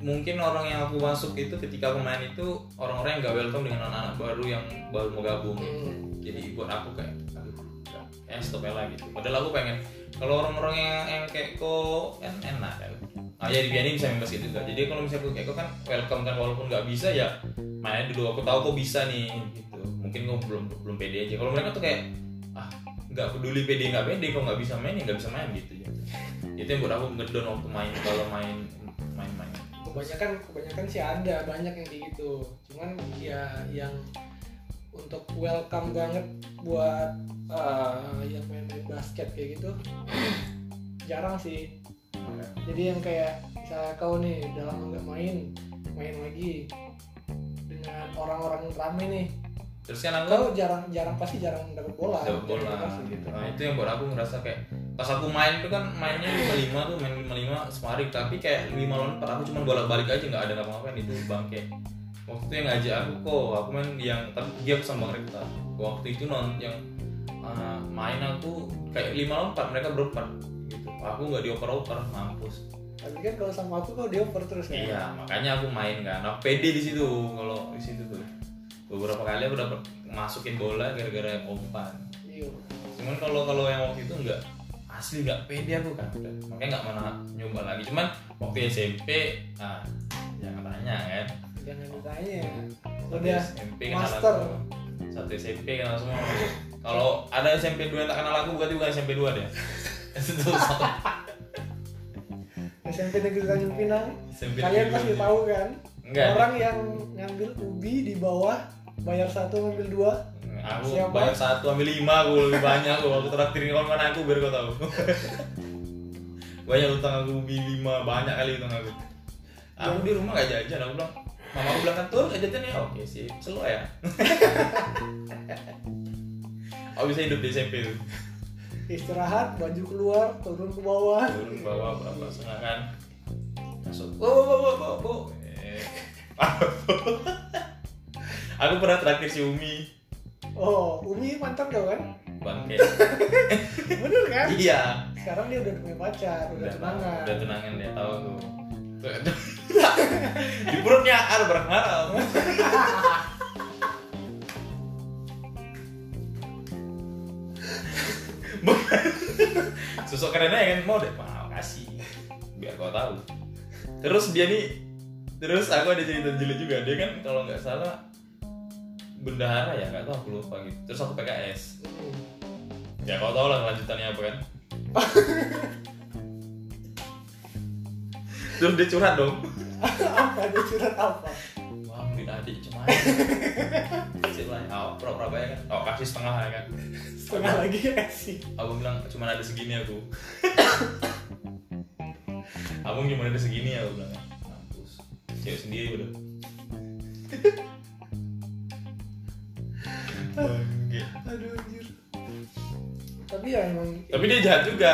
Mungkin orang yang aku masuk itu ketika aku main itu orang-orang yang gak welcome dengan anak-anak baru yang baru mau gabung. Hmm. jadi buat aku kayak aduh kayak stop aja lah gitu. Padahal aku pengen kalau orang-orang yang, yang kayak kok kan enak kan ah ya di Biani bisa main basket juga. Jadi kalau misalnya aku kayak kok kan welcome kan walaupun nggak bisa ya main aja dulu. Aku tahu kok bisa nih gitu. Mungkin kok belum belum pede aja. Kalau mereka tuh kayak nggak peduli pede nggak pede kalau nggak bisa main ya nggak bisa main gitu ya. Itu yang buat aku ngedon waktu main kalau main main-main kebanyakan kebanyakan sih ada banyak yang kayak gitu. Cuman ya yang untuk welcome banget buat uh, yang main-main basket kayak gitu jarang sih. Jadi yang kayak misalnya kau nih udah lama nggak main main lagi dengan orang-orang rame nih terus kan aku kau jarang jarang pasti jarang dapat bola. Dapat bola pasti. gitu. Nah itu yang buat aku ngerasa kayak pas aku main itu kan mainnya 55 tuh main 55 sparring tapi kayak 5 lawan 4 aku cuma bolak-balik aja nggak ada ngapa-ngapain. Itu bangke waktu itu yang ngajak aku kok aku main yang tapi dia aku sama Bang Rekta waktu itu non yang uh, main aku kayak 5 lawan 4 mereka berempat gitu. Aku nggak dioper-oper mampus. Tapi kan kalau sama aku kau dioper terus kan? Iya makanya aku main kan. Aku pede di situ kalau di situ tuh beberapa kali aku dapat masukin bola gara-gara umpan iya. Cuman kalau kalau yang waktu itu enggak asli nggak pede aku kan makanya nggak mana nyoba lagi. Cuman waktu SMP nah jangan tanya kan? Jangan ditanya Satu udah SMP kenal master. aku. Satu SMP kenal semua. Kalau ada SMP 2 yang tak kenal aku berarti bukan SMP 2 deh itu satu SMP Negeri Tanjung Pinang. SMP kalian pasti tahu kan? Enggak. Orang yang ngambil ubi di bawah bayar satu ngambil dua. Aku Siapa? bayar satu ambil lima aku lebih banyak aku. Aku traktirin kawan kawan aku biar kau tahu. Banyak utang aku beli lima banyak kali utang aku. Aku di rumah gak jajan aku bilang. Mama aku bilang kan tuh gak jajan ya? Oke sih selalu ya? Aku bisa hidup di SMP tuh istirahat baju keluar turun ke bawah. Turun ke bawah berapa setengah kan? Masuk. Oh oh oh oh oh Eh. aku pernah traktir si Umi. Oh Umi mantan kau kan? Bangke. Bener kan? Iya. Sekarang dia udah punya pacar udah tunangan udah tunangan dia tahu aku. Di perutnya ada Bukan. sosok kerennya kan mau deh mau kasih biar kau tahu. Terus dia nih terus aku ada cerita jeli juga. Dia kan kalau nggak salah bendahara ya nggak tahu aku lupa gitu. Terus aku PKS Hmm. ya kau tahu lah lanjutannya apa kan. Terus dia curhat dong. Apa? Dia curhat apa? Wah adik cuma kecil lah oh, pura-pura bayar kan. Oh kasih setengah ya kan. Setengah lagi ya sih. Aku bilang cuma ada segini aku. Abang cuma ada segini aku bilang. Mampus. Cewek sendiri udah tapi ya emang tapi dia jahat juga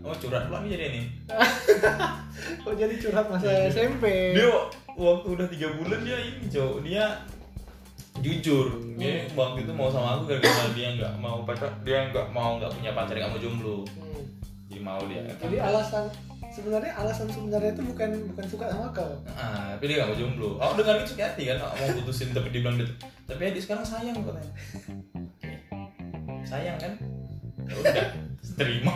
oh curhat pula nih jadi nih kok jadi curhat masa Iya. SMP dia waktu udah tiga bulan dia ini cowok dia jujur dia waktu itu mau sama aku gara-gara dia nggak mau pacar dia nggak mau nggak punya pacar nggak mau jomblo Hmm. jadi mau dia jadi alasan sebenarnya alasan sebenarnya itu bukan bukan suka sama kau Ah, tapi dia gak mau jomblo. Oh dengar itu sakit hati kan, mau putusin tapi dia bilang gitu. Tapi Adi sekarang sayang katanya. Oke. Sayang kan? Udah, terima.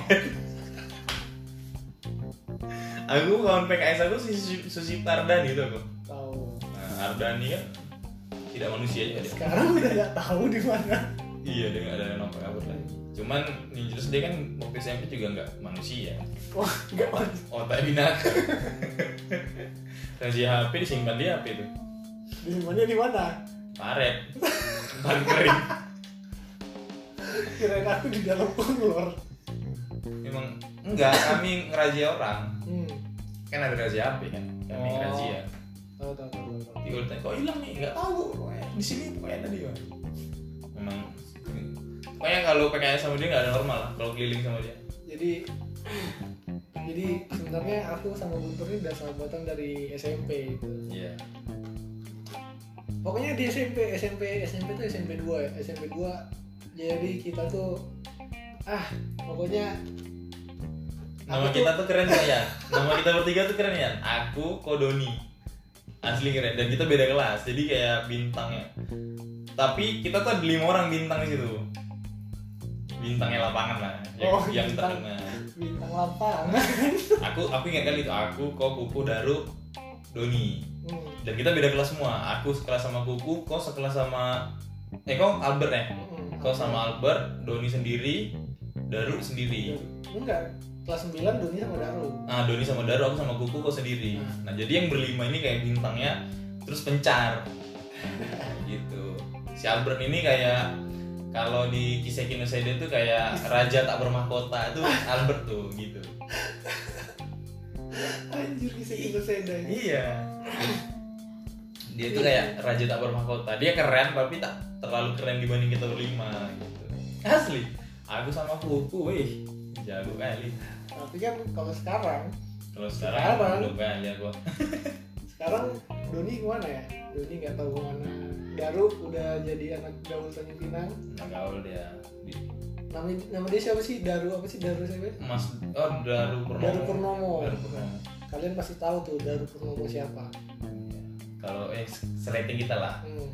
aku kawan PKS aku si Susi- Ardani itu aku. tahu Nah, Ardani kan tidak manusia juga dia. sekarang udah nggak tahu di mana Iya dia nggak ada nomor kabur lagi. Cuman nih terus dia kan waktu SMP juga nggak manusia. wah nggak Otak binatang. Dan si HP disimpan di HP itu. disimpannya di mana Paret. Paling kering. kirain aku di dalam kolor Emang enggak, kami ngerazia orang. hmm. Kan ada razia HP kan. Kami Oh. ngerazia. tahu tahu tahu tahu. Tiga kok hilang nih? Enggak tahu. Pokoknya di sini pokoknya tadi Bang. Memang pokoknya kalau PKS sama dia nggak ada normal lah kalau keliling sama dia. jadi jadi sebenarnya aku sama Guntur ini udah sahabatan dari SMP itu Iya. pokoknya di SMP SMP SMP tuh SMP 2 ya SMP 2 jadi kita tuh ah pokoknya Nama kita tuh keren ya? Nama kita bertiga tuh keren ya. Aku Kodoni. Asli keren dan kita beda kelas. Jadi kayak bintangnya. Tapi kita tuh ada lima orang bintang di situ. Bintangnya lapangan lah. Yang, Oh, yang bintang. terkenal. bintang lapangan aku aku ingat kali itu aku kau kuku daru doni hmm. dan kita beda kelas semua aku sekelas sama kuku kau sekelas sama eh kau albert ya hmm. Kau sama albert doni sendiri daru sendiri. Enggak kelas 9 Doni sama Daru. Ah doni sama daru aku sama kuku kau sendiri. Nah jadi yang berlima ini kayak bintangnya terus pencar. Gitu. Si albert ini kayak kalau di kisah Kinosede itu kayak raja tak bermahkota itu Albert tuh gitu. Anjir kisah ini Iya. Dia tuh kayak raja tak bermahkota. Dia keren tapi tak terlalu keren dibanding kita berlima gitu. Asli. Aku sama kuku, wih, jago kali. Tapi kan kalau sekarang kalau sekarang Sekarang. belum kali aku. Sekarang Doni ke mana ya? Doni nggak tahu ke mana. Daru udah jadi anak gaul Tanjung Pinang. Nggak gaul dia. Di nama nama dia siapa sih? Daru apa sih? Daru siapa? Mas oh Daru Purnomo. Daru Purnomo. Daru Purnomo. Kalian pasti tahu tuh Daru Purnomo siapa. Iya. Kalau eh seleting kita lah. Hmm.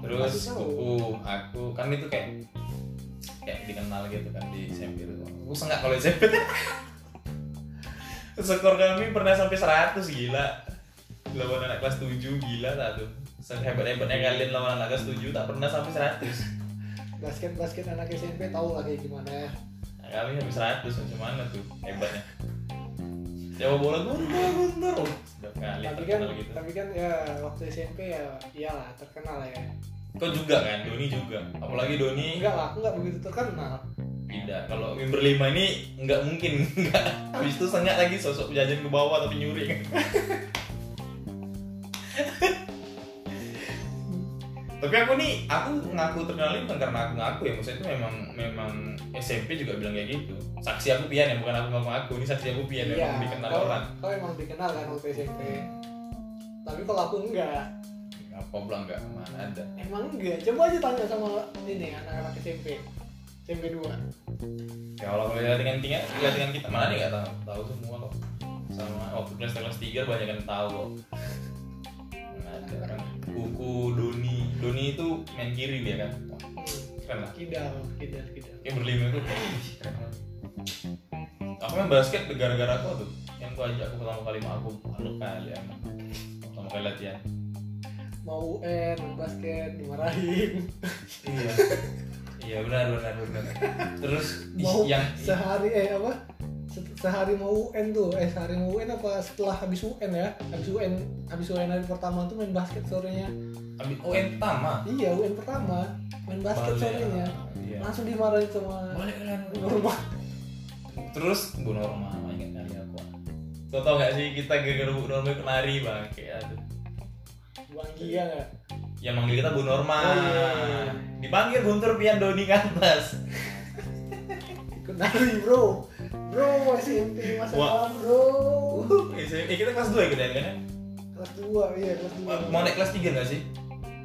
terus kuku aku kan itu kayak kayak dikenal gitu kan di SMP itu. Aku senggak kalau SMP skor kami pernah sampai 100 gila. Lawan anak kelas 7 gila tak tuh. Sehebat hebatnya kalian lawan anak kelas 7 tak pernah sampai 100 basket basket anak SMP tahu lah kayak gimana? Ya nah, kami sampai 100 macam mana tuh hebatnya Jawa bola guntur guntur oh, udah kali tapi kan gitu. tapi kan ya waktu SMP ya iyalah terkenal ya. Kau juga kan? Doni juga. Apalagi Doni. Enggak lah aku nggak begitu terkenal. Tidak, kalau member 5 ini nggak mungkin nggak. Habis itu sengat lagi sosok jajan ke bawah tapi nyuri. kan. tapi aku nih, aku ngaku terkenal bukan karena aku ngaku ya, maksudnya itu memang memang SMP juga bilang kayak gitu. Saksi aku pian ya, bukan aku ngaku ngaku. Ini saksi aku pian memang dikenal kau, orang. kau emang dikenal kan waktu SMP tapi kalau aku enggak Apa bilang nggak mana ada. emang enggak coba aja tanya sama ini anak-anak SMP SMP 2 Ya kalau lihat dengan tinggal, lihat dengan kita mana nih nggak tahu, tahu semua kok. Sama waktu kelas kelas tiga banyak yang tahu kok. Nggak ada orang. Kuku Doni, Doni itu main kiri dia kan. Keren lah. kidal kidal kidal Kayak berlima itu kayak, "Ih, keren banget." Aku main basket gara-gara aku tuh. Yang gua ajak aku pertama kali sama aku, malu kali ya. Pertama kali latihan. mau UN basket dimarahin Iya. Iya benar benar benar. Terus mau yang sehari eh apa sehari mau UN tuh eh sehari mau UN apa setelah habis UN ya habis UN habis UN hari pertama tuh main basket sorenya Abis UN pertama. iya UN pertama main basket Balik. sorenya Iya. langsung dimarahin sama Balik kan. normal Terus Bu Norma, ingat kali aku. Kau tau gak sih kita gara-gara Bu Norma ikut bang, kayak aduh. Bang Gia nggak Yang manggil kita Bu Norma. Oh, iya. Dipanggil Guntur Pian Doni ke atas. ikut nari bro bro SMP masa lalu bro eh kita kelas 2 ikut ya kan? kelas dua iya kelas dua Mau naik kelas 3 gak sih?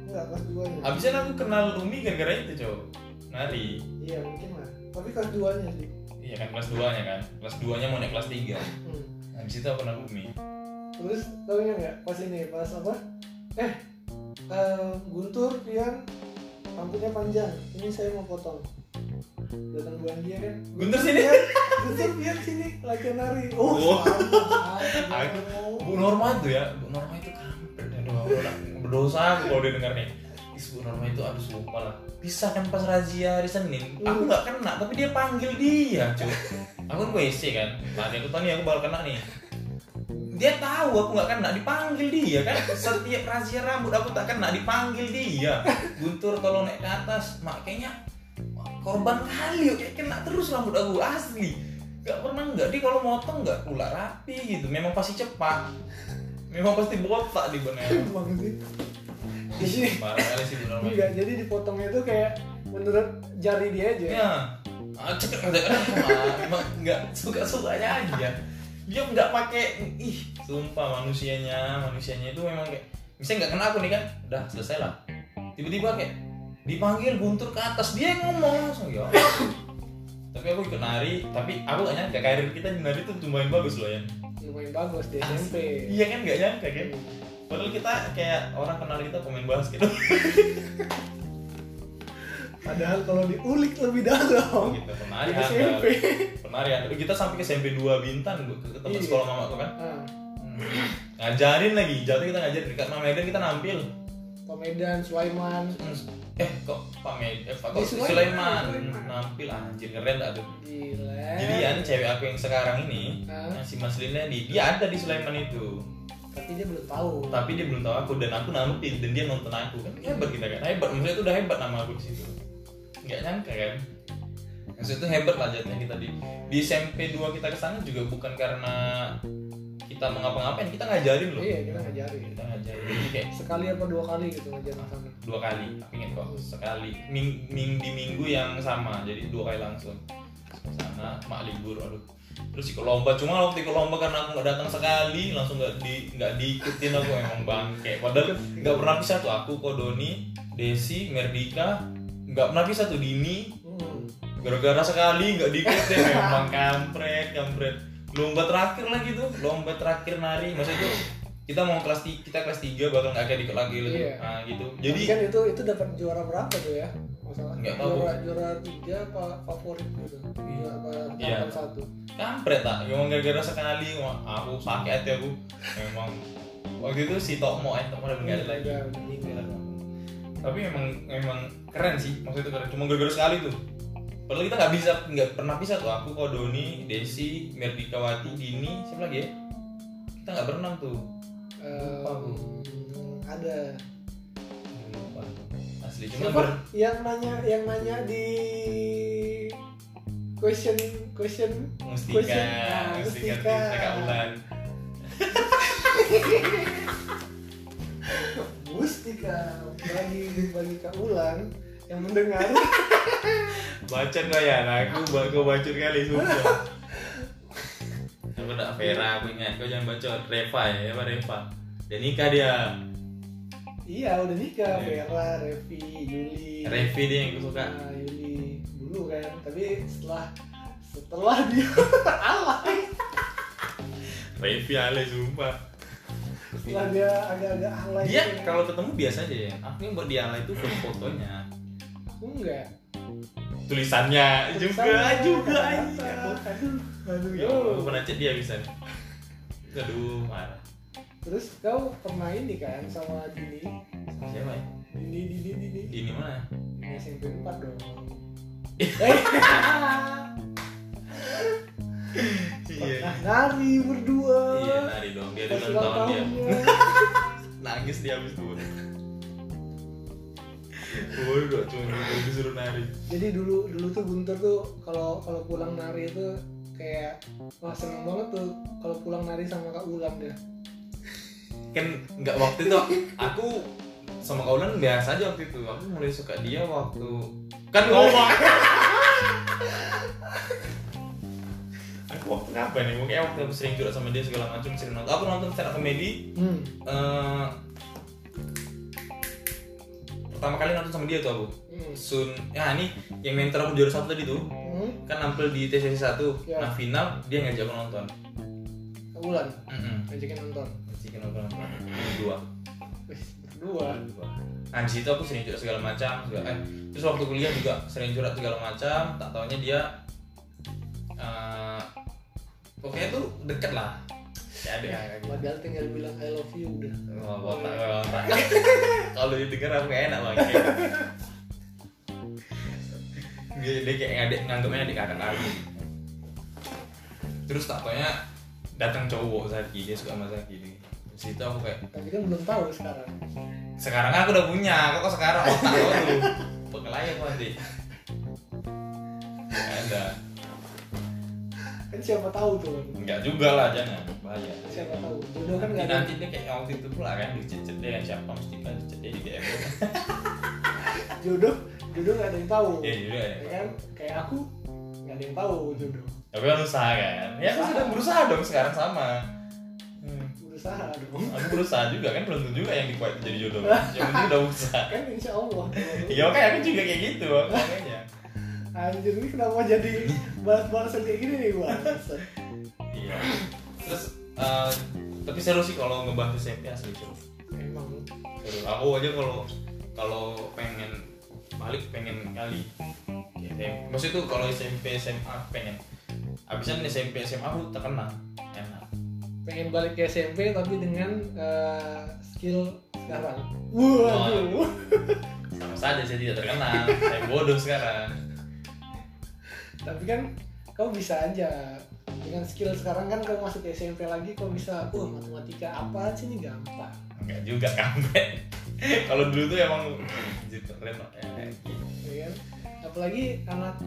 enggak kelas dua nya Abisnya aku kenal Umi gara-gara itu cowok. Nari. iya mungkin lah tapi kelas dua nya sih Iya kan kelas 2 nya kan. Kelas 2 nya mau naik kelas 3. hmm. Habis itu aku kenal Umi. terus tau nggak pas ini pas apa eh eh, Guntur Pian rambutnya panjang ini saya mau potong datang bulan dia kan Guntur sini. Pian, Guntur Pian sini lagi nari oh, Oh. Aku- Bu Norma itu ya, Bu Norma itu kampret ya berdosa aku kalau dia dengar nih. Is Bu Norma itu aduh sumpah lah. Bisa kan pas razia hari Senin, aku nggak kena tapi dia panggil dia, cuy. Aku kan WC kan, nah dia tuh nih aku bakal kena nih. Dia tahu aku nggak kena, dipanggil dia kan. Setiap razia rambut aku tak kena, dipanggil dia. Guntur kalau naik ke atas, mak kayaknya wah, korban kali yuk, kayak kena terus rambut aku asli. Gak pernah nggak dia kalau motong nggak pula rapi gitu, memang pasti cepat. Memang pasti botak di benar. Bang sih Parah kali enggak jadi dipotongnya tuh kayak menurut jari dia aja Ya, ah, cek ada ah, emang nggak suka sukanya aja. Dia nggak pakai ih, sumpah manusianya, manusianya itu memang kayak misalnya nggak kena aku nih kan, udah selesai lah. Tiba-tiba kayak dipanggil guntur ke atas dia yang ngomong langsung ya. tapi aku ikut nari, tapi aku gak nyangka karir kita di nari tuh lumayan bagus loh ya. lumayan bagus di SMP Iya kan nggak nyangka kan? Padahal kita kayak orang kenal kita pemain basket. padahal kalau diulik lebih dalam gitu, penari di. SMP Penari handal. Kita sampai ke SMP 2 Bintan Bu, ke tempat Iya. sekolah mamaku kan. nah, Hmm. ngajarin lagi jatuh kita ngajarin dekat Medan kita nampil Medan Sulaiman. Hmm. eh kok Pak Medan eh kok Sulaiman, nampil anjir keren tak tuh? Gila. Jadi kan cewek aku yang sekarang ini yang si Mas Lina di dia ada di Sulaiman itu. Tapi dia belum tahu. Tapi dia belum tahu aku dan aku nampil dan dia nonton aku. Kan hebat kita kan? Hebat maksudnya itu udah hebat nama aku di situ. Nggak nyangka kan? Maksudnya itu hebat lah jatuhnya kita di di SMP 2 kita ke sana juga bukan karena kita mau ngapa-ngapain kita ngajarin loh. Iya kita ngajarin. Kita ngajarin. Jadi kayak sekali apa dua kali gitu ngajarin kami dua kali ingat kok sekali. Ming, ming- di minggu yang sama jadi dua kali langsung. Sana mak libur aduh. Terus ikut lomba cuma waktu ikut lomba karena aku nggak datang sekali langsung nggak di nggak diikutin aku emang bangke. Padahal nggak pernah bisa tuh aku Kodoni Desi Merdika nggak pernah bisa tuh Dini. Hmm. gara-gara sekali nggak diikutin memang kampret kampret lomba terakhir lagi tuh lomba terakhir nari maksudnya itu kita mau kelas ti- kita kelas 3 bakal nggak akan ikut lagi gitu Iya. nah gitu Jadi kan itu itu dapat juara berapa tuh ya? Masalah. Nggak tahu. Juara juara tiga apa favorit gitu? Juara apa Iya. satu? kampret tak memang gara-gara sekali aku sakit hati aku memang waktu itu si Tokmo eh Tokmo udah ada lagi udah meninggal. tapi memang memang keren sih maksudnya itu keren cuma gara-gara sekali tuh padahal kita nggak bisa nggak pernah bisa tuh. Aku Kodoni Desi Merdikawati Dini siapa lagi ya? Kita nggak berenang tuh. Lupa aku. Em, ada. Lupa. asli cuma siapa? ber yang nanya yang nanya di question question? Mustika Question, ah, Mustika Mustika. Mustika Ulan. Mustika bagi bagi Kak Ulan yang mendengar. Bacot kau ya nah, aku kau bacot kali sumpah aku nak Vera aku ingat. Kau jangan bacot. Reva ya apa Reva. Dan nikah dia. Iya udah nikah. Iya. Vera Revi Yuli. Revi dia yang aku suka. Nah, Yuli. Dulu kan tapi setelah setelah dia. Alay. Revi ale sumpah. Setelah dia agak-agak alay dia gitu. kalau ketemu biasa aja ya. Aku yang buat dia alay itu foto-fotonya. aku enggak. Tulisannya juga Tulisannya, juga kata-kata. iya. aduh aduh ya Allah, pernah chat dia bisa. Aduh marah. Terus kau pernah ini kan sama Dini? Siapa ya? Dini Dini Dini ini mana? Dini SMP 4 dong. Iya. Pernah nari berdua. Iya nari dong. Dia ulang tahun dia. nangis dia habis itu Bodoh, cuma disuruh nari. Jadi dulu dulu tuh Guntur tuh kalau kalau pulang nari itu kayak wah seneng banget tuh kalau pulang nari sama Kak Ulan deh kan nggak waktu itu aku sama kaulan biasa aja waktu itu. Aku mulai suka dia waktu kan ngomong. Aku waktu apa nih mungkin waktu aku sering curhat sama dia segala macam sering nonton. Aku nonton stand up comedy hmm. eh, pertama kali nonton sama dia tuh aku. Hmm. Sun ya ini yang mentor aku juara satu tadi tuh. Hmm. kan nampil di TCC 1 Ya. nah final dia ngajak aku nonton. Kak Ulan mm ngajakin nonton? Ngajakin nonton. Berdua Wih, berdua? Nah di situ aku sering curhat segala macam, segala, eh, terus waktu kuliah juga sering curhat segala macam. Tak taunya dia, eh pokoknya tuh deket lah. Ya ada padahal tinggal bilang I love you udah Wah, botak, botak. Kalau didengar aku kayak enak banget. Dia, dia kayak ngadek nganggapnya adik kakak aku. Terus tak datang cowok Zaki, dia suka sama Zaki. Di situ aku kayak tapi kan belum tahu sekarang sekarang aku udah punya kok sekarang otak lo tuh pekelayang nanti Nggak ada kan siapa tahu tuh. Enggak juga lah jangan. Bahaya. Siapa tahu. Jodoh kan nggak nanti dia kayak waktu itu pula kan dicecet dia kan siapa mesti kan dicecet dia di DM jodoh jodoh nggak ada yang tahu. Ya juga ya ya kan? Kayak aku nggak ada yang tahu jodoh. Tapi kan usaha kan? Ya aku sedang berusaha dong sekarang sama. Hmm. berusaha dong. Aku berusaha juga kan belum tentu juga yang dikuat jadi jodoh. Yang penting udah usaha. Kan insya Allah. Iya kayak aku juga kayak gitu. Makanya anjir ini kenapa jadi bahas-bahasan kayak gini nih gua? Iya. Terus eh, tapi seru sih kalau ngebahas SMP asli seru emang. Seru. aku aja kalau kalau pengen balik pengen kali SMP. maksud itu kalau SMP SMA pengen. Abisnya SMP SMA aku terkenal. Enak. Pengen balik ke SMP tapi dengan eh, skill sekarang. Waduh. Sama saja saya tidak terkenal. Saya bodoh sekarang tapi kan kau bisa aja. Dengan skill sekarang kan kau masuk SMP lagi kau bisa wah matematika apa sih ini gampang. Enggak juga kampret kalau dulu tuh emang gitu keren. Eh, ya kan? Apalagi anak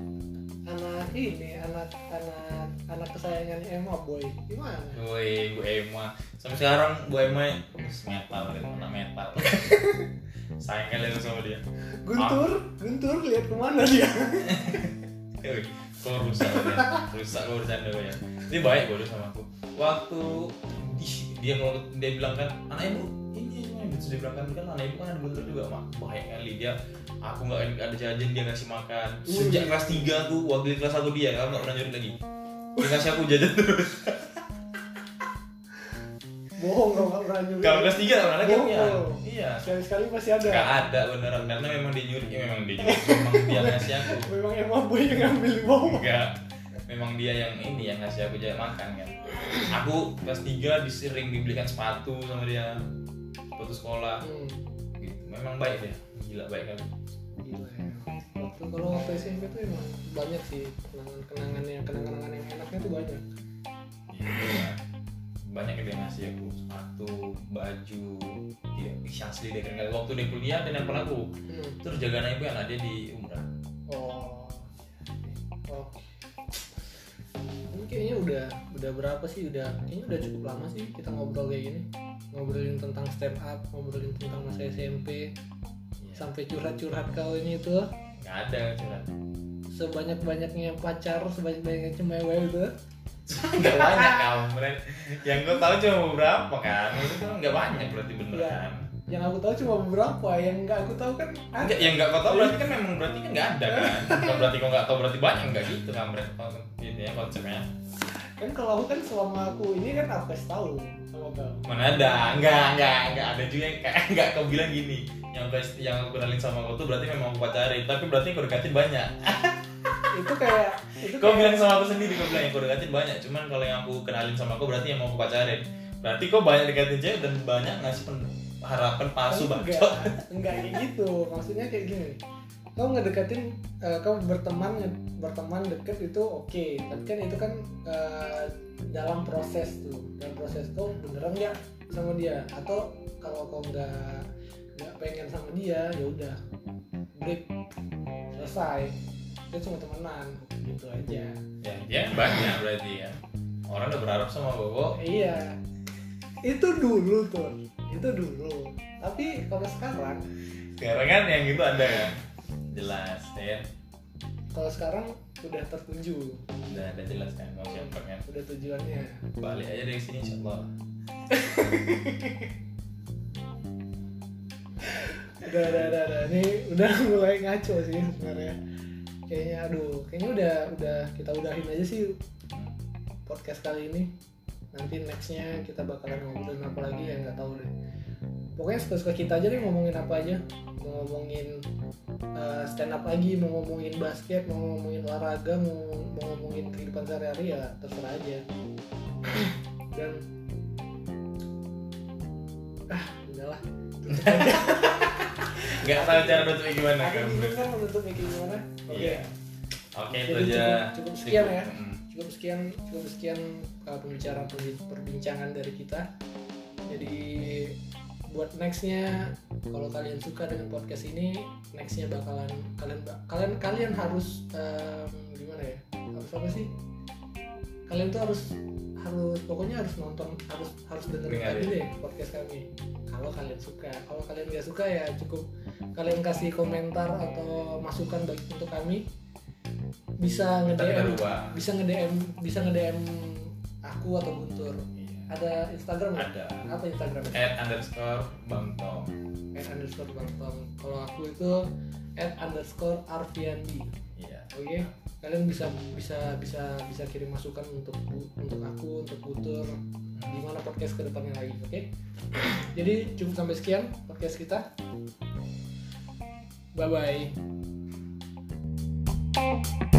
anak ini anak anak anak kesayangan Emma boy. Gimana? Woi, Bu Emma. Sampai sekarang Bu Emma metal, anak metal. Sayang kalian sama dia. Guntur Guntur lihat ke mana dia Kok rusak ya? Rusak kok bercanda ya? Dia baik bodoh sama aku. Waktu dia ngomong dia bilang kan anak ibu ini ini terus dia bilang kan kan anak ibu kan ada bentuk juga mak. Baik kali dia. Aku nggak ada jajan dia ngasih makan. Sejak kelas 3 tuh waktu kelas 1 dia aku nggak pernah nyuri lagi. Dia ngasih aku jajan terus bohong dong nggak pernah nyuri. Kalau kelas 3 nggak pernah Bohong. iya. Sekali sekali masih ada. Gak ada beneran. Karena memang dia nyuri ya, memang dia nyuri. Memang dia ngasih aku. Memang emang boy yang ngambil di bawah enggak memang dia yang ini yang ngasih aku jajan makan kan. Aku kelas 3 disering dibelikan sepatu sama dia. Sepatu sekolah. Hmm. gitu. Memang baik dia. Gila baik Gila ya. Waktu kalau waktu SMP tuh emang banyak sih kenangan-kenangan yang kenangan-kenangan yang enaknya tuh banyak. Iya. Banyak yang dia ngasih aku sepatu baju dia ih, asli dia keren kali waktu dia kuliah dia nelfon aku Hmm. terus jaga ibu anak dia di umrah Oh. Oh. Ini kayaknya udah udah berapa sih? Udah kayaknya udah cukup lama sih kita ngobrol kayak gini. Ngobrolin tentang step up, ngobrolin tentang masa SMP, Iya. sampai curhat-curhat kau ini itu nggak ada curhat sebanyak-banyaknya pacar, sebanyak-banyaknya cemewek itu. nggak banyak kampret yang gue tahu cuma beberapa kan. Itu kan nggak banyak berarti Ya, beneran yang aku tahu cuma beberapa, yang nggak aku tahu kan ada. Enggak, yang nggak kau tahu berarti kan memang berarti kan nggak ada kan. Bukan berarti kau nggak tahu berarti banyak nggak gitu kampret gitu ya konsepnya. Kan kalau aku kan selama aku ini kan aku kasih tahu sama kau. mana ada? Nggak nggak nggak ada juga yang kayak nggak kau bilang gini. Yang kau yang aku kenalin sama kau tuh berarti memang aku pacarin tapi berarti kau deketin banyak Itu kayak itu kau kayak- bilang sama aku sendiri kau bilang yang kau deketin banyak. Cuman kalau yang aku kenalin sama kau berarti yang mau aku pacarin. Berarti kau banyak deketin cewek dan banyak ngasih pen- harapan palsu enggak, bacot. enggak kayak gitu. Maksudnya kayak gini kau ngedeketin eh, kau berteman berteman deket itu oke. Tapi kan itu kan eh, dalam proses tuh. Dalam proses kau beneran nggak sama dia? Atau kalau kau nggak nggak pengen sama dia ya udah. Break. Selesai kita cuma temenan gitu aja. Ya dia banyak berarti ya. Orang udah berharap sama kau iya. Itu dulu tuh. Itu dulu. Tapi kalau sekarang sekarang kan yang itu ada kan? Jelas ya. kalau sekarang udah tertuju. Udah ada jelas kan mau siapa kan? Udah tujuannya. Balik aja dari sini insyaallah udah udah udah, udah. ini udah mulai ngaco sih sebenarnya kayaknya aduh kayaknya udah udah kita udahin aja sih podcast kali ini. Nanti nextnya kita bakalan ngobrolin apa lagi ya nggak tahu deh. Pokoknya suka-suka kita aja deh ngomongin apa aja. Mau ngomongin uh, stand up lagi mau ngomongin basket mau ngomongin olahraga mau, mau ngomongin kehidupan sehari-hari ya terserah aja. Dan ah udahlah nggak tahu cara nutupnya gimana kan? bingung kan menutupnya kayak gimana? Oke. Iya. oke itu Jadi aja. cukup- cukup sekian ya. Mm. cukup sekian cukup sekian uh, pembicaraan perbi- perbincangan dari kita. Jadi buat nextnya kalau kalian suka dengan podcast ini nextnya bakalan kalian kalian kalian harus em, gimana ya? Harus apa sih? Kalian tuh harus harus pokoknya harus nonton harus harus dengerin lagi deh podcast kami. Kalau kalian suka. Kalau kalian nggak suka ya cukup kalian kasih komentar atau masukan baik untuk kami bisa nge Ntar kita DM rubah bisa nge DM bisa nge DM aku atau Guntur. Iya. ada Instagram ada. Apa Instagram at underscore bang tom at underscore bang Tom kalau aku itu at underscore arfiandi. Iya. Oke? Kalian bisa bisa bisa bisa kirim masukan untuk untuk aku untuk Guntur gimana podcast ke depannya lagi oke? Jadi cukup sampai sekian podcast kita Bye bye.